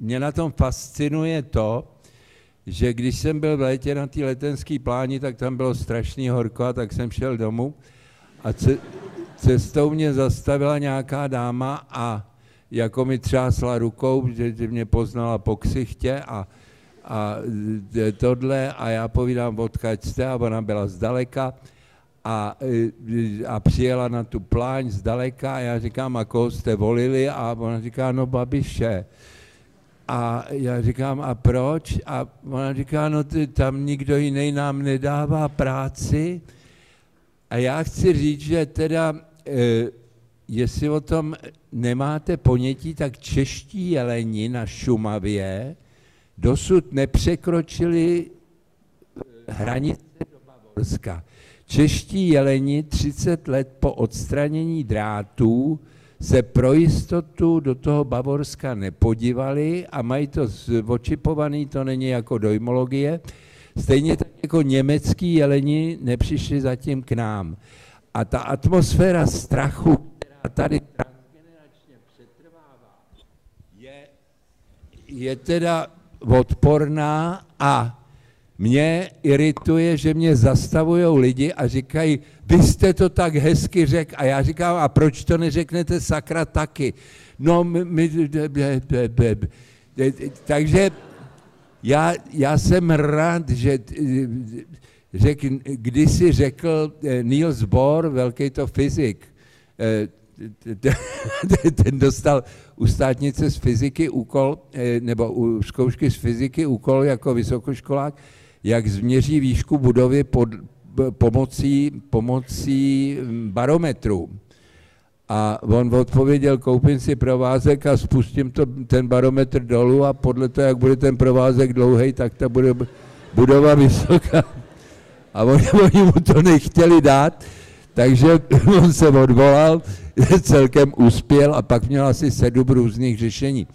mě na tom fascinuje to, že když jsem byl v létě na té letenské pláni, tak tam bylo strašný horko a tak jsem šel domů. A cestou mě zastavila nějaká dáma a jako mi třásla rukou, že, že mě poznala po ksichtě a, a tohle a já povídám, odkaď jste a ona byla zdaleka a, e, a přijela na tu pláň zdaleka a já říkám, a koho jste volili? A ona říká, no Babiše. A já říkám, a proč? A ona říká, no ty, tam nikdo jiný nám nedává práci. A já chci říct, že teda, e, jestli o tom nemáte ponětí, tak čeští jeleni na Šumavě dosud nepřekročili hranice do Bavorska. Čeští jeleni 30 let po odstranění drátů se pro jistotu do toho Bavorska nepodívali a mají to očipovaný, to není jako dojmologie. Stejně tak jako německý jeleni nepřišli zatím k nám. A ta atmosféra strachu, která tady transgeneračně přetrvává, je, je teda odporná a mě irituje, že mě zastavují lidi a říkají, vy jste to tak hezky řekl. A já říkám, a proč to neřeknete sakra taky? No, my, my takže já, já jsem rád, že řek, kdysi řekl Niels Bohr, velký to fyzik, ten dostal u státnice z fyziky úkol, nebo u zkoušky z fyziky úkol jako vysokoškolák, jak změří výšku budovy pod, pomocí, pomocí barometru. A on odpověděl, koupím si provázek a spustím to, ten barometr dolů a podle toho, jak bude ten provázek dlouhý, tak ta bude budova vysoká. A oni, oni mu to nechtěli dát, takže on se odvolal, celkem uspěl a pak měl asi sedm různých řešení.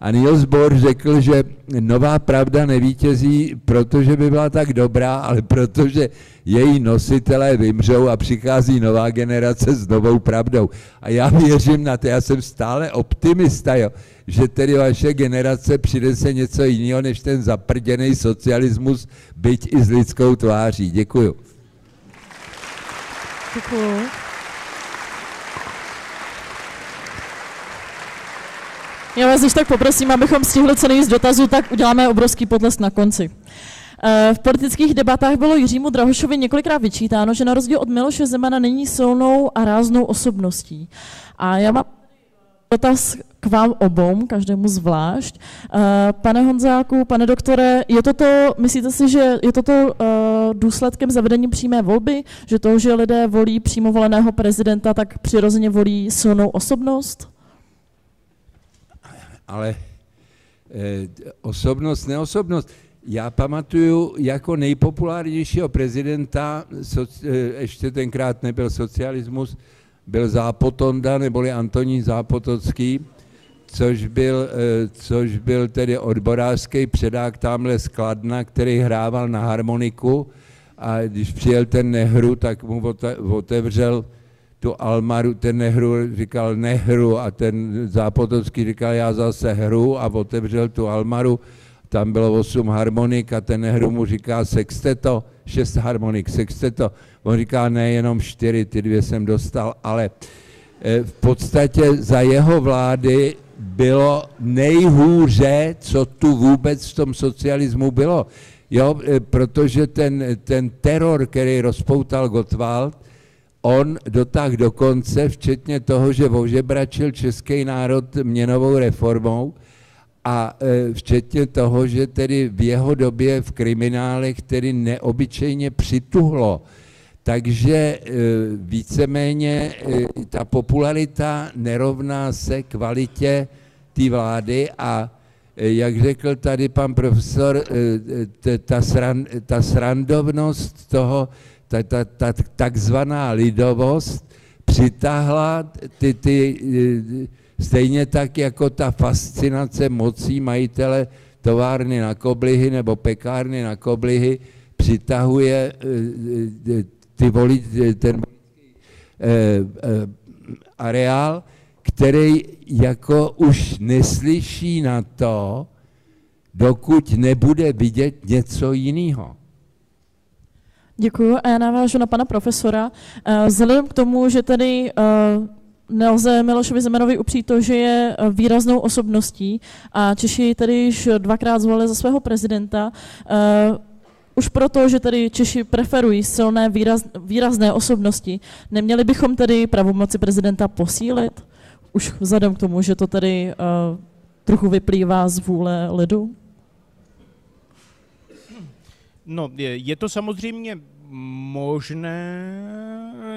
A Niels Bohr řekl, že nová pravda nevítězí, protože by byla tak dobrá, ale protože její nositelé vymřou a přichází nová generace s novou pravdou. A já věřím na to, já jsem stále optimista, jo, že tedy vaše generace přinese něco jiného, než ten zaprděný socialismus, byť i s lidskou tváří. Děkuju. Děkuju. Já vás když tak poprosím, abychom stihli co nejvíc dotazů, tak uděláme obrovský potlesk na konci. Eh, v politických debatách bylo Jiřímu Drahošovi několikrát vyčítáno, že na rozdíl od Miloše Zemana není silnou a ráznou osobností. A já mám dotaz k vám obou, každému zvlášť. Eh, pane Honzáku, pane doktore, je toto, myslíte si, že je toto eh, důsledkem zavedení přímé volby, že to, že lidé volí přímo voleného prezidenta, tak přirozeně volí silnou osobnost? Ale eh, osobnost, neosobnost. Já pamatuju jako nejpopulárnějšího prezidenta, eh, ještě tenkrát nebyl socialismus, byl Zápotonda, neboli Antonín Zápotocký, což byl, eh, což byl tedy odborářský předák tamhle skladna, který hrával na harmoniku a když přijel ten Nehru, tak mu otevřel tu Almaru, ten Nehru říkal nehru a ten Zápotovský říkal já zase hru a otevřel tu Almaru, tam bylo osm harmonik a ten Nehru mu říká sexteto, šest harmonik, sexteto. On říká ne, jenom čtyři, ty dvě jsem dostal, ale eh, v podstatě za jeho vlády bylo nejhůře, co tu vůbec v tom socialismu bylo. Jo, eh, protože ten, ten teror, který rozpoutal Gottwald, on dotáhl do konce, včetně toho, že ožebračil český národ měnovou reformou a e, včetně toho, že tedy v jeho době v kriminálech tedy neobyčejně přituhlo. Takže e, víceméně e, ta popularita nerovná se kvalitě té vlády a jak řekl tady pan profesor, ta, sran, ta srandovnost toho, ta, ta, ta takzvaná lidovost přitáhla ty, ty, stejně tak jako ta fascinace mocí majitele továrny na koblihy nebo pekárny na koblihy přitahuje eh, eh, ty voli, ten eh, areál, který jako už neslyší na to, dokud nebude vidět něco jiného. Děkuji a já navážu na pana profesora. Eh, vzhledem k tomu, že tedy eh, nelze Milošovi Zemanovi upřít to, že je eh, výraznou osobností a Češi tedy již dvakrát zvolili za svého prezidenta, už proto, že tedy Češi preferují silné výraz, výrazné osobnosti, neměli bychom tedy pravomoci prezidenta posílit? Už vzhledem k tomu, že to tedy uh, trochu vyplývá z vůle lidu? No, je, je to samozřejmě možné,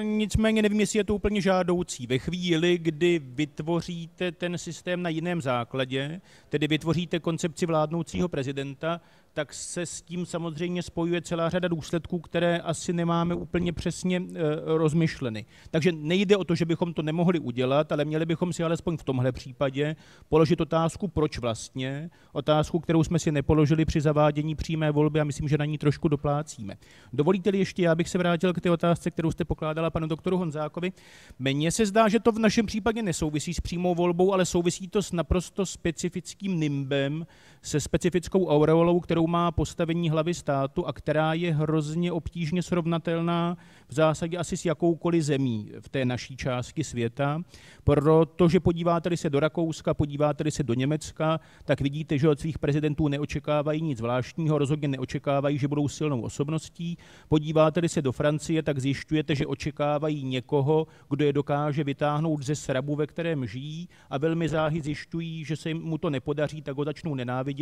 nicméně nevím, jestli je to úplně žádoucí. Ve chvíli, kdy vytvoříte ten systém na jiném základě, tedy vytvoříte koncepci vládnoucího prezidenta, tak se s tím samozřejmě spojuje celá řada důsledků, které asi nemáme úplně přesně e, rozmyšleny. Takže nejde o to, že bychom to nemohli udělat, ale měli bychom si alespoň v tomhle případě položit otázku, proč vlastně, otázku, kterou jsme si nepoložili při zavádění přímé volby a myslím, že na ní trošku doplácíme. Dovolíte-li ještě, já bych se vrátil k té otázce, kterou jste pokládala panu doktoru Honzákovi. Mně se zdá, že to v našem případě nesouvisí s přímou volbou, ale souvisí to s naprosto specifickým nimbem, se specifickou aureolou, kterou má postavení hlavy státu a která je hrozně obtížně srovnatelná v zásadě asi s jakoukoliv zemí v té naší části světa, protože podíváte-li se do Rakouska, podíváte-li se do Německa, tak vidíte, že od svých prezidentů neočekávají nic zvláštního, rozhodně neočekávají, že budou silnou osobností. Podíváte-li se do Francie, tak zjišťujete, že očekávají někoho, kdo je dokáže vytáhnout ze srabu, ve kterém žijí a velmi záhy zjišťují, že se mu to nepodaří, tak ho začnou nenávidět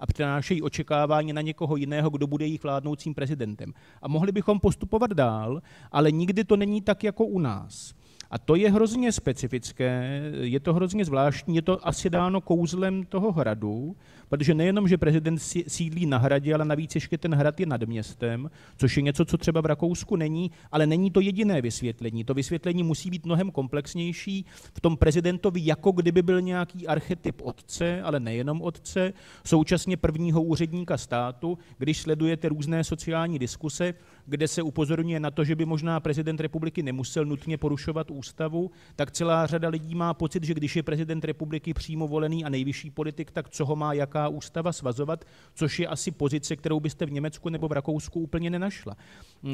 a přenášejí očekávání na někoho jiného, kdo bude jejich vládnoucím prezidentem. A mohli bychom postupovat dál, ale nikdy to není tak jako u nás. A to je hrozně specifické, je to hrozně zvláštní, je to asi dáno kouzlem toho hradu, protože nejenom, že prezident sídlí na hradě, ale navíc ještě ten hrad je nad městem, což je něco, co třeba v Rakousku není, ale není to jediné vysvětlení. To vysvětlení musí být mnohem komplexnější. V tom prezidentovi jako kdyby byl nějaký archetyp otce, ale nejenom otce, současně prvního úředníka státu, když sledujete různé sociální diskuse, kde se upozorňuje na to, že by možná prezident republiky nemusel nutně porušovat ústavu, tak celá řada lidí má pocit, že když je prezident republiky přímo volený a nejvyšší politik, tak co ho má jaká ústava svazovat, což je asi pozice, kterou byste v Německu nebo v Rakousku úplně nenašla.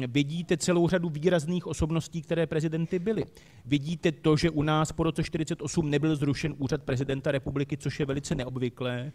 Vidíte celou řadu výrazných osobností, které prezidenty byly. Vidíte to, že u nás po roce 48 nebyl zrušen úřad prezidenta republiky, což je velice neobvyklé,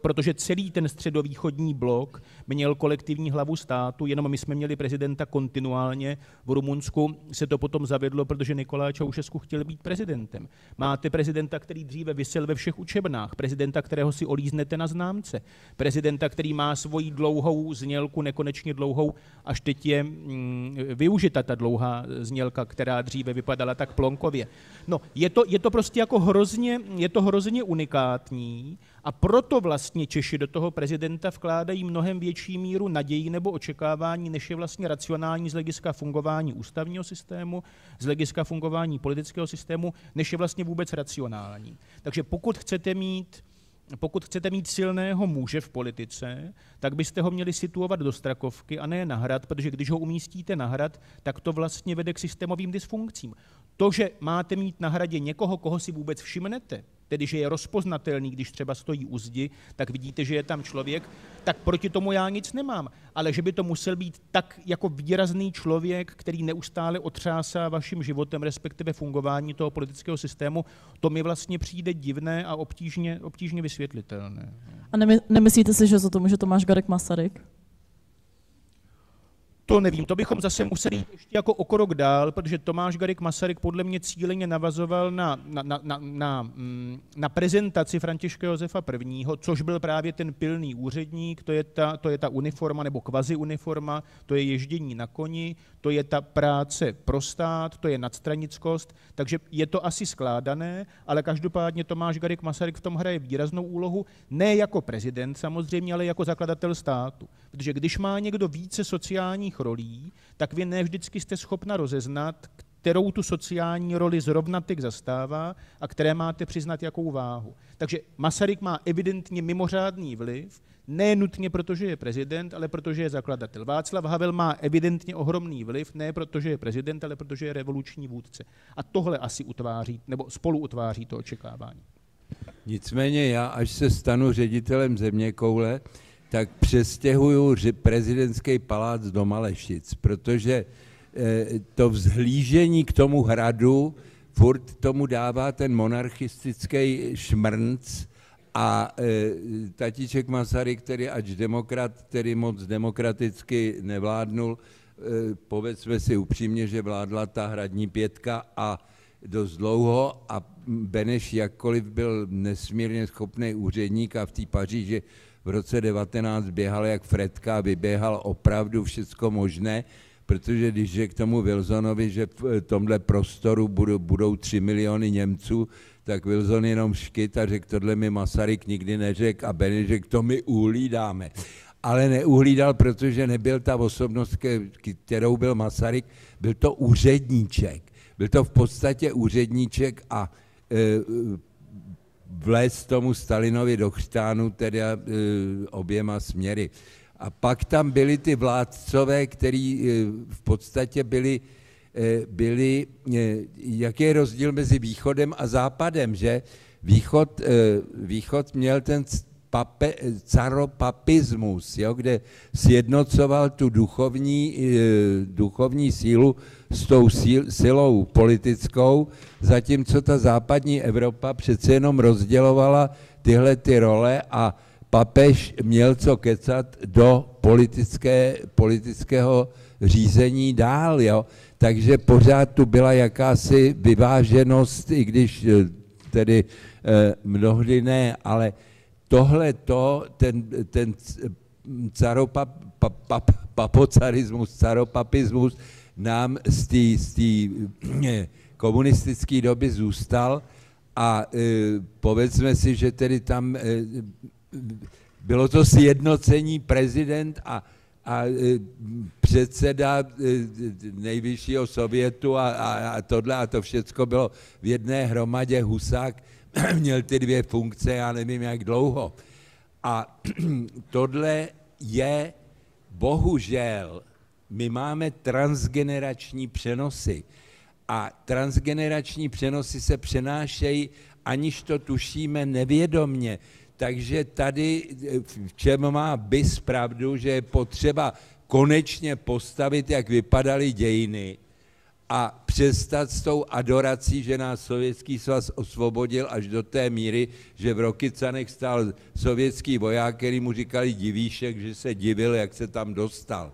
protože celý ten středovýchodní blok měl kolektivní hlavu státu, jenom my jsme měli prezidenta kontinuálně. V Rumunsku se to potom zavedlo, protože Nikolaj Čaušesku chtěl být prezidentem. Máte prezidenta, který dříve vysel ve všech učebnách, prezidenta, kterého si olíznete na známce, prezidenta, který má svoji dlouhou znělku, nekonečně dlouhou, až teď je mm, využita ta dlouhá znělka, která dříve vypadala tak plonkově. No, je to, je to prostě jako hrozně, je to hrozně unikátní a proto vlastně Češi do toho prezidenta vkládají mnohem větší míru nadějí nebo očekávání, než je vlastně racionální z hlediska fungování ústavního systému, z hlediska fungování politického systému, než je vlastně vůbec racionální. Takže pokud chcete mít pokud chcete mít silného muže v politice, tak byste ho měli situovat do strakovky a ne na hrad, protože když ho umístíte na hrad, tak to vlastně vede k systémovým dysfunkcím. To, že máte mít na hradě někoho, koho si vůbec všimnete, tedy že je rozpoznatelný, když třeba stojí u zdi, tak vidíte, že je tam člověk, tak proti tomu já nic nemám. Ale že by to musel být tak jako výrazný člověk, který neustále otřásá vaším životem, respektive fungování toho politického systému, to mi vlastně přijde divné a obtížně, obtížně vysvětlitelné. A nemyslíte si, že za to může Tomáš Garek Masaryk? To nevím, to bychom zase museli jít ještě jako o krok dál, protože Tomáš Garik Masaryk podle mě cíleně navazoval na, na, na, na, na, mm, na prezentaci Františka Josefa I., což byl právě ten pilný úředník, to je ta, to je ta uniforma nebo kvazi uniforma, to je ježdění na koni, to je ta práce pro stát, to je nadstranickost, takže je to asi skládané, ale každopádně Tomáš Garik Masaryk v tom hraje výraznou úlohu, ne jako prezident samozřejmě, ale jako zakladatel státu. Protože když má někdo více sociálních rolí, tak vy ne vždycky jste schopna rozeznat, kterou tu sociální roli zrovna teď zastává a které máte přiznat jakou váhu. Takže Masaryk má evidentně mimořádný vliv, ne nutně protože je prezident, ale protože je zakladatel. Václav Havel má evidentně ohromný vliv, ne protože je prezident, ale protože je revoluční vůdce. A tohle asi utváří, nebo spolu utváří to očekávání. Nicméně já, až se stanu ředitelem země koule, tak přestěhuju prezidentský palác do Malešic, protože eh, to vzhlížení k tomu hradu furt tomu dává ten monarchistický šmrnc a e, tatíček Masaryk, který ač demokrat, který moc demokraticky nevládnul, e, povedzme si upřímně, že vládla ta hradní pětka a dost dlouho a Beneš jakkoliv byl nesmírně schopný úředník a v té Paříži v roce 19 běhal jak Fredka, vyběhal opravdu všecko možné, protože když je k tomu Wilsonovi, že v tomhle prostoru budou, budou 3 miliony Němců, tak Wilson jenom škyt a řekl, tohle mi Masaryk nikdy neřekl a Benny to my uhlídáme. Ale neuhlídal, protože nebyl ta osobnost, kterou byl Masaryk, byl to úředníček. Byl to v podstatě úředníček a e, vlézt tomu Stalinovi do chřtánu teda e, oběma směry. A pak tam byli ty vládcové, kteří e, v podstatě byli, byli, e, jaký je rozdíl mezi východem a západem, že východ, e, východ měl ten pape, caropapismus, jo, kde sjednocoval tu duchovní, duchovní sílu s tou síl, silou politickou, zatímco ta západní Evropa přece jenom rozdělovala tyhle ty role a papež měl co kecat do politické, politického řízení dál. Jo? Takže pořád tu byla jakási vyváženost, i když e, tedy eh, mnohdy ne, ale tohle to, ten, ten caropap, pap, pap, papocarismus, caropapismus nám z té komunistické doby zůstal a povedzme si, že tedy tam bylo to sjednocení prezident a, a e, předseda e, nejvyššího sovětu a, a, a tohle a to všecko bylo v jedné hromadě Husák, měl ty dvě funkce, já nevím jak dlouho. A tohle je bohužel, my máme transgenerační přenosy a transgenerační přenosy se přenášejí, aniž to tušíme nevědomně. Takže tady v čem má bys pravdu, že je potřeba konečně postavit, jak vypadaly dějiny, a přestat s tou adorací, že nás Sovětský svaz osvobodil až do té míry, že v Rokycanech stál sovětský voják, který mu říkali divíšek, že se divil, jak se tam dostal.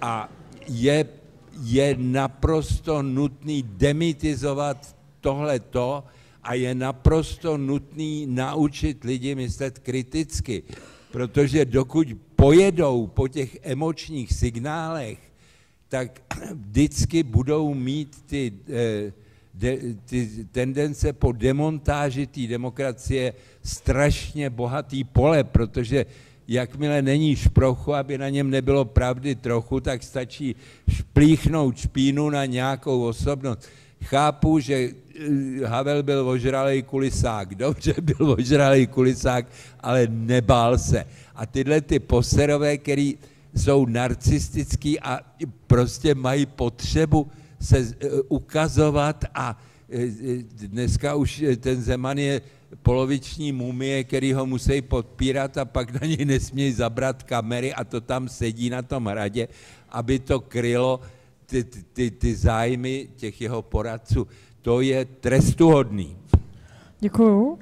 A je, je naprosto nutný demitizovat tohleto a je naprosto nutný naučit lidi myslet kriticky, protože dokud pojedou po těch emočních signálech, tak vždycky budou mít ty, eh, de, ty tendence po demontáži té demokracie strašně bohatý pole, protože jakmile není šprochu, aby na něm nebylo pravdy trochu, tak stačí šplíchnout špínu na nějakou osobnost. Chápu, že Havel byl ožralý kulisák, dobře byl ožralý kulisák, ale nebál se. A tyhle ty poserové, který jsou narcistický a prostě mají potřebu se eh, ukazovat a eh, dneska už ten Zeman je poloviční mumie, který ho musí podpírat a pak na něj nesmějí zabrat kamery a to tam sedí na tom hradě, aby to krylo ty, ty, ty zájmy těch jeho poradců. To je trestuhodný. Děkuju. Uh...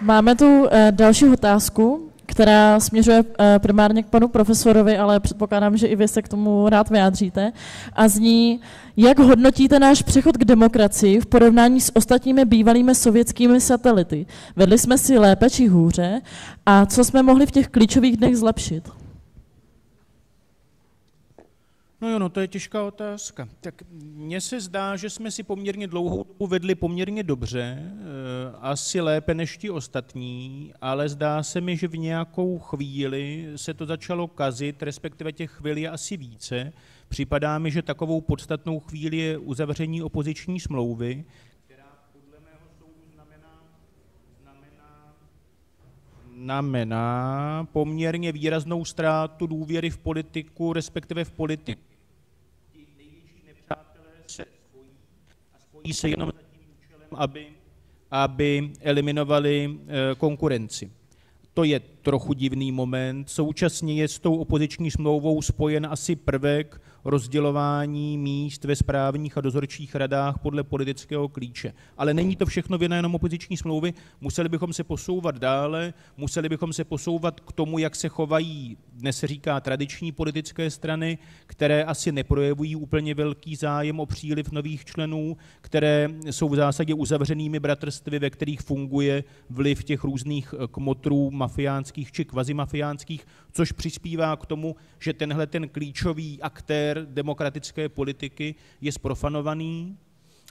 Máme tu uh, další otázku, která směřuje uh, primárně k panu profesorovi, ale předpokládám, že i vy se k tomu rád vyjádříte. A zní, jak hodnotíte náš přechod k demokracii v porovnání s ostatními bývalými sovětskými satelity? Vedli jsme si lépe či hůře? A co jsme mohli v těch klíčových dnech zlepšit? No jo, no to je těžká otázka. Tak mně se zdá, že jsme si poměrně dlouhou dobu vedli poměrně dobře, eh, asi lépe než ti ostatní, ale zdá se mi, že v nějakou chvíli se to začalo kazit, respektive těch chvíli asi více. Připadá mi, že takovou podstatnou chvíli je uzavření opoziční smlouvy, znamená poměrně výraznou ztrátu důvěry v politiku, respektive v politiku. Ti největší nepřátelé se spojí spojí se jenom za tím účelem, aby, aby eliminovali eh, konkurenci. To je trochu divný moment. Současně je s tou opoziční smlouvou spojen asi prvek rozdělování míst ve správních a dozorčích radách podle politického klíče. Ale není to všechno vina jenom opoziční smlouvy, museli bychom se posouvat dále, museli bychom se posouvat k tomu, jak se chovají, dnes se říká, tradiční politické strany, které asi neprojevují úplně velký zájem o příliv nových členů, které jsou v zásadě uzavřenými bratrstvy, ve kterých funguje vliv těch různých kmotrů mafiánských či kvazimafiánských, což přispívá k tomu, že tenhle ten klíčový aktér demokratické politiky je sprofanovaný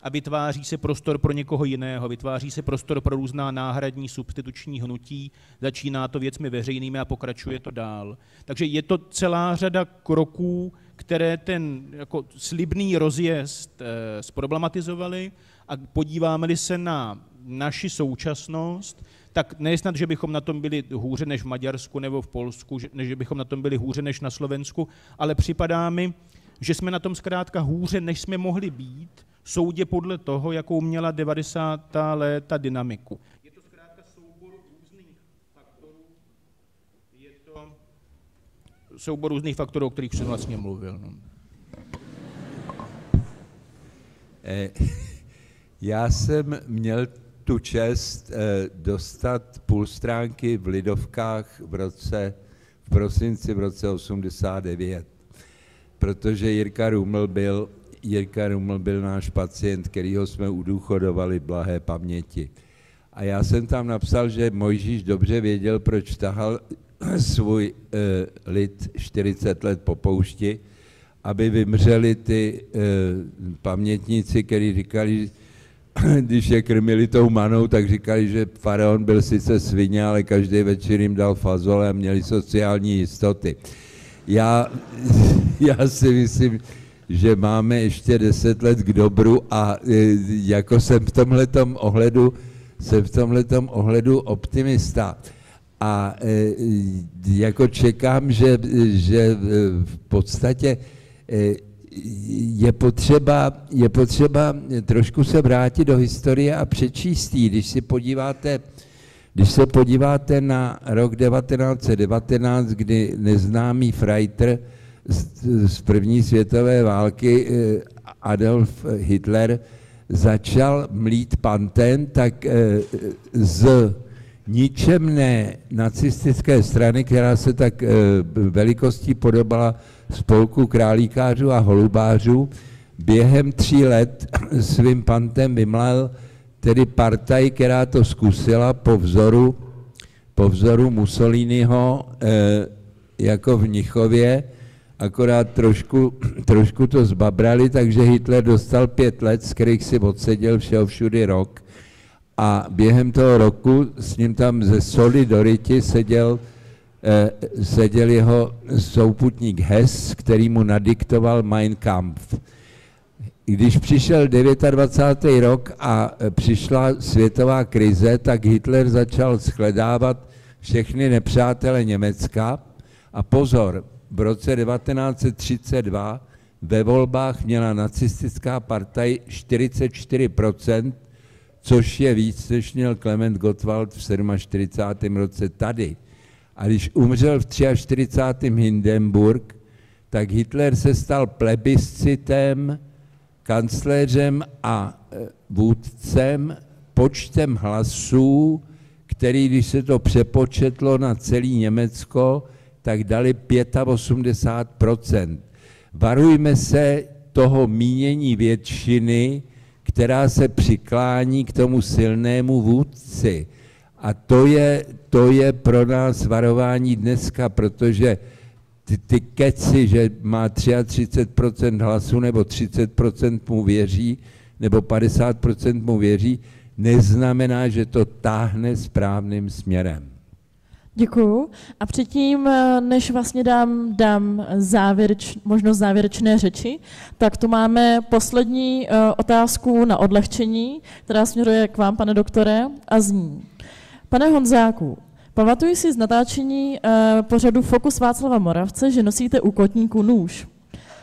a vytváří se prostor pro někoho jiného, vytváří se prostor pro různá náhradní substituční hnutí, začíná to věcmi veřejnými a pokračuje to dál. Takže je to celá řada kroků, které ten jako slibný rozjezd eh, zproblematizovaly a podíváme-li se na naši současnost, tak nejsnad, že bychom na tom byli hůře než v Maďarsku nebo v Polsku, než že bychom na tom byli hůře než na Slovensku, ale připadá mi, že jsme na tom zkrátka hůře, než jsme mohli být, soudě podle toho, jakou měla 90. léta dynamiku. Je to zkrátka soubor různých faktorů, je to soubor různých faktorů, o kterých jsem vlastně mluvil. No. Eh, já jsem měl tu čest eh, dostat půl stránky v Lidovkách v roce, v prosinci v roce 89, protože Jirka Ruml byl, Jirka Ruml byl náš pacient, kterýho jsme udůchodovali blahé paměti. A já jsem tam napsal, že Mojžíš dobře věděl, proč tahal svůj eh, lid 40 let po poušti, aby vymřeli ty eh, pamětníci, kteří říkali, když je krmili tou manou, tak říkali, že faraon byl sice svině, ale každý večer jim dal fazole a měli sociální jistoty. Já, já si myslím, že máme ještě deset let k dobru a e, jako jsem v tomhletom ohledu, jsem v tomhletom ohledu optimista. A e, jako čekám, že, že v podstatě e, je potřeba, je potřeba trošku se vrátit do historie a přečíst jí. Když si podíváte, když se podíváte na rok 1919, kdy neznámý Freiter z, z první světové války eh, Adolf Hitler začal mlít patent, tak eh, z ničemné nacistické strany, která se tak eh, velikostí podobala spolku králíkářů a holubářů, během tří let svým pantem vymlel tedy partaj, která to zkusila po vzoru, po vzoru Mussoliniho e, jako v Nichově, akorát trošku, trošku to zbabrali, takže Hitler dostal pět let, z kterých si odseděl všeho všudy rok. A během toho roku s ním tam ze Solidarity seděl Eh, seděl jeho souputník Hess, který mu nadiktoval Mein Kampf. Když přišel 29. rok a eh, přišla světová krize, tak Hitler začal shledávat všechny nepřátele Německa a pozor, v roce 1932 ve volbách měla nacistická partaj 44%, což je víc, než měl Klement Gottwald v 47. roce tady. A když umřel v 43. Hindenburg, tak Hitler se stal plebiscitem, kancléřem a e, vůdcem počtem hlasů, který, když se to přepočetlo na celý Německo, tak dali 85% Varujme se toho mínění většiny, která se přiklání k tomu silnému vůdci. A to je, to je pro nás varování dneska, protože ty, ty keci, že má 33% hlasu nebo 30% mu věří, nebo 50% mu věří, neznamená, že to táhne správným směrem. Děkuju. A předtím, než vlastně dám, dám závěreč, možnost závěrečné řeči, tak tu máme poslední uh, otázku na odlehčení, která směruje k vám, pane doktore, a zní. Pane Honzáku, pamatuji si z natáčení uh, pořadu Fokus Václava Moravce, že nosíte u kotníku nůž.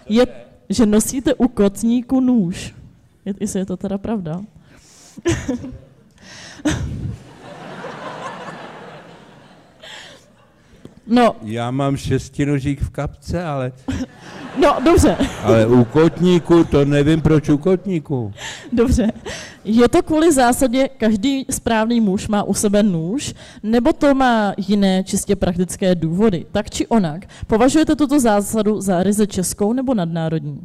Je, že nosíte u kotníku nůž. Je, jestli je to teda pravda. No, Já mám šestinožík v kapce, ale, no, dobře, ale u kotníku, to nevím proč u kotníku. dobře. Je to kvůli zásadě, každý správný muž má u sebe nůž, nebo to má jiné čistě praktické důvody? Tak či onak, považujete tuto zásadu za ryze českou nebo nadnárodní?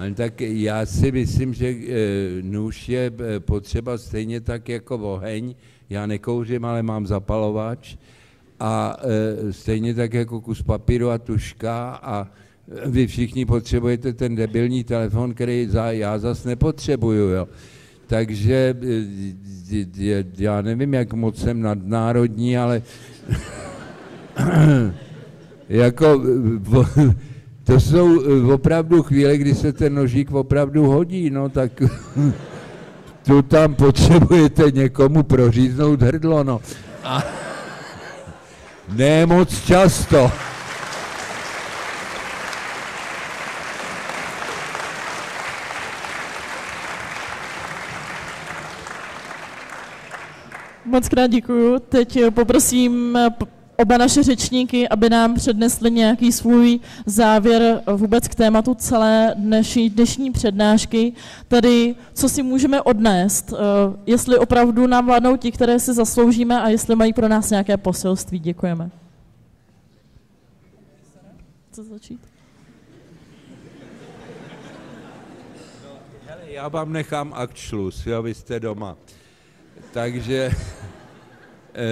Ale tak já si myslím, že e, nůž je e, potřeba stejně tak jako oheň. Já nekouřím, ale mám zapalovač. A e, stejně tak jako kus papíru a tuška a vy všichni potřebujete ten debilní telefon, který za, já zas nepotřebuju, jo. Takže já nevím, jak moc jsem nadnárodní, ale jako to jsou e, opravdu chvíle, kdy se ten nožík opravdu hodí, no tak tu tam potřebujete někomu proříznout hrdlo, no. A ne moc často. Moc krát děkuju. Teď eh, poprosím eh, oba naše řečníky, aby nám přednesli nějaký svůj závěr vůbec k tématu celé dnešní, dnešní přednášky, tedy co si můžeme odnést, eh, jestli opravdu nám vládnou ti, které si zasloužíme a jestli mají pro nás nějaké poselství. Děkujeme. Co začít? Já vám nechám akt jo, vy jste doma. Takže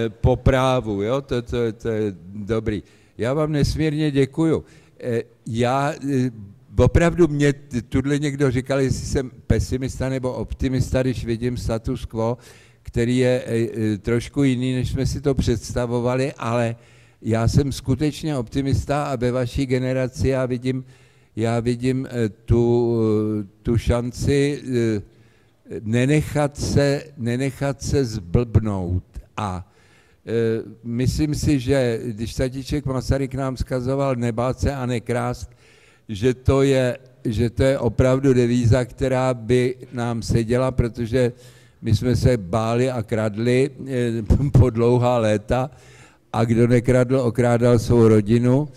po právu, jo, to, to, to je dobrý. Já vám nesmírně děkuju. Eh, Já eh, opravdu mě tuhle někdo říkal, jestli jsem pesimista nebo optimista, když vidím status quo, který je eh, eh, trošku jiný, než jsme si to představovali, ale já jsem skutečně optimista a ve vaší generaci já vidím, já vidím eh, tu, eh, tu šanci eh, nenechat se, nenechat se zblbnout. A e, myslím si, že když tatíček Masaryk nám zkazoval nebát se a nekrást, že to je, že to je opravdu devíza, která by nám seděla, protože my jsme se báli a kradli e, po dlouhá léta a kdo nekradl, okrádal svou rodinu.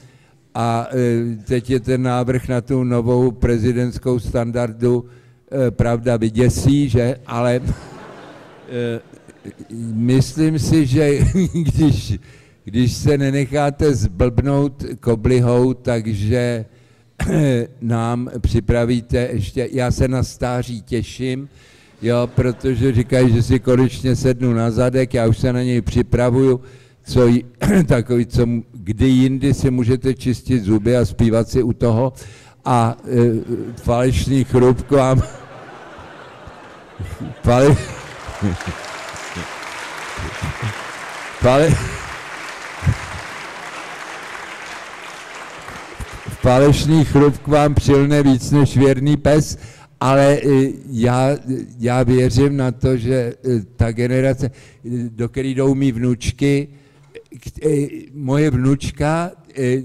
A e, teď je ten návrh na tu novou prezidentskou standardu, pravda, vyděsí, že? Ale myslím si, že když, když se nenecháte zblbnout koblihou, takže nám připravíte ještě, já se na stáří těším, jo, protože říkají, že si konečně sednu na zadek, já už se na něj připravuju, co takový, co, kdy jindy si můžete čistit zuby a zpívat si u toho. A e, falešný chrup k vám Fale... Fale... Falešný chrup k vám přilne víc než věrný pes, ale eh, já, já věřím na to, že eh, ta generace, eh, do které jdou mý vnučky, moje vnučka,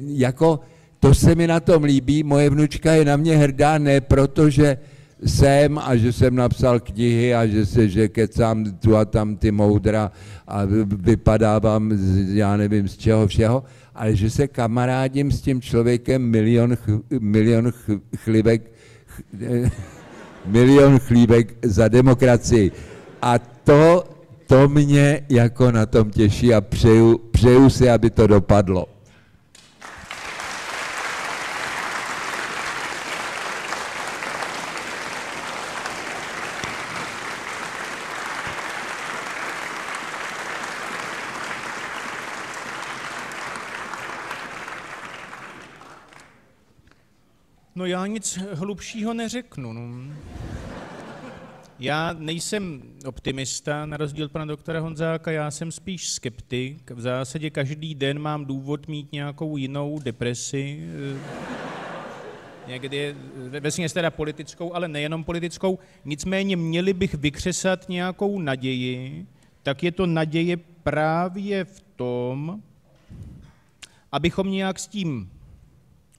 jako to se mi na tom líbí, moje vnučka je na mě hrdá ne proto, že jsem a že jsem napsal knihy a že se, že kecám tu a tam ty moudra a vy- vypadávám z, já nevím z čeho všeho, ale že se kamarádím s tím člověkem milion, ch, milion ch, chlivek, ch, milion chlívek za demokracii. A to, to mě jako na tom těší a přeju, přeju si, aby to dopadlo. No já nic hlubšího neřeknu. No. Já nejsem optimista, na rozdíl pana doktora Honzáka, já jsem spíš skeptik. V zásadě každý den mám důvod mít nějakou jinou depresi. eh, Někdy, ve- vesměs teda politickou, ale nejenom politickou. Nicméně měli bych vykřesat nějakou naději, tak je to naděje právě v tom, abychom nějak s tím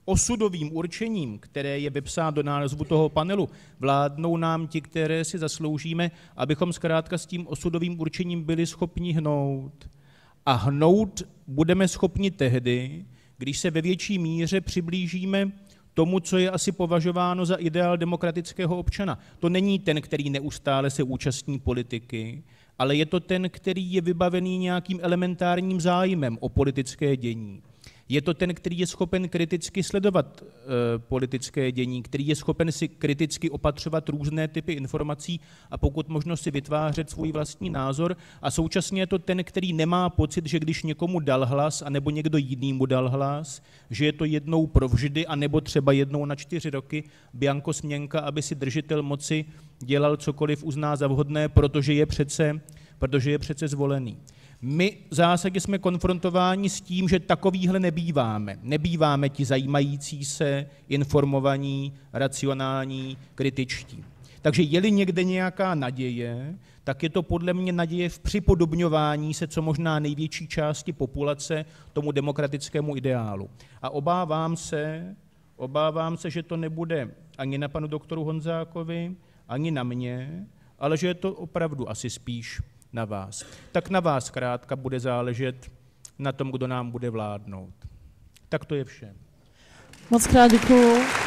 osudovým určením, které je vypsáno do názvu toho panelu, vládnou nám ti, které si zasloužíme, abychom zkrátka s tím osudovým určením byli schopni hnout. A hnout budeme schopni tehdy, když se ve větší míře přiblížíme tomu, co je asi považováno za ideál demokratického občana. To není ten, který neustále se účastní politiky, ale je to ten, který je vybavený nějakým elementárním zájmem o politické dění. Je to ten, který je schopen kriticky sledovat e, politické dění, který je schopen si kriticky opatřovat různé typy informací a pokud možno si vytvářet svůj vlastní názor. A současně je to ten, který nemá pocit, že když někomu dal hlas, anebo někdo jiný mu dal hlas, že je to jednou provždy, anebo třeba jednou na čtyři roky Bianco směnka, aby si držitel moci dělal cokoliv uzná za vhodné, protože je přece, protože je přece zvolený. My v zásadě jsme konfrontováni s tím, že takovýhle nebýváme. Nebýváme ti zajímající se, informovaní, racionální, kritičtí. Takže je-li někde nějaká naděje, tak je to podle mě naděje v připodobňování se co možná největší části populace tomu demokratickému ideálu. A obávám se, obávám se, že to nebude ani na panu doktoru Honzákovi, ani na mě, ale že je to opravdu asi spíš na vás. Tak na vás krátka bude záležet na tom, kdo nám bude vládnout. Tak to je vše. Moc krát děkuju.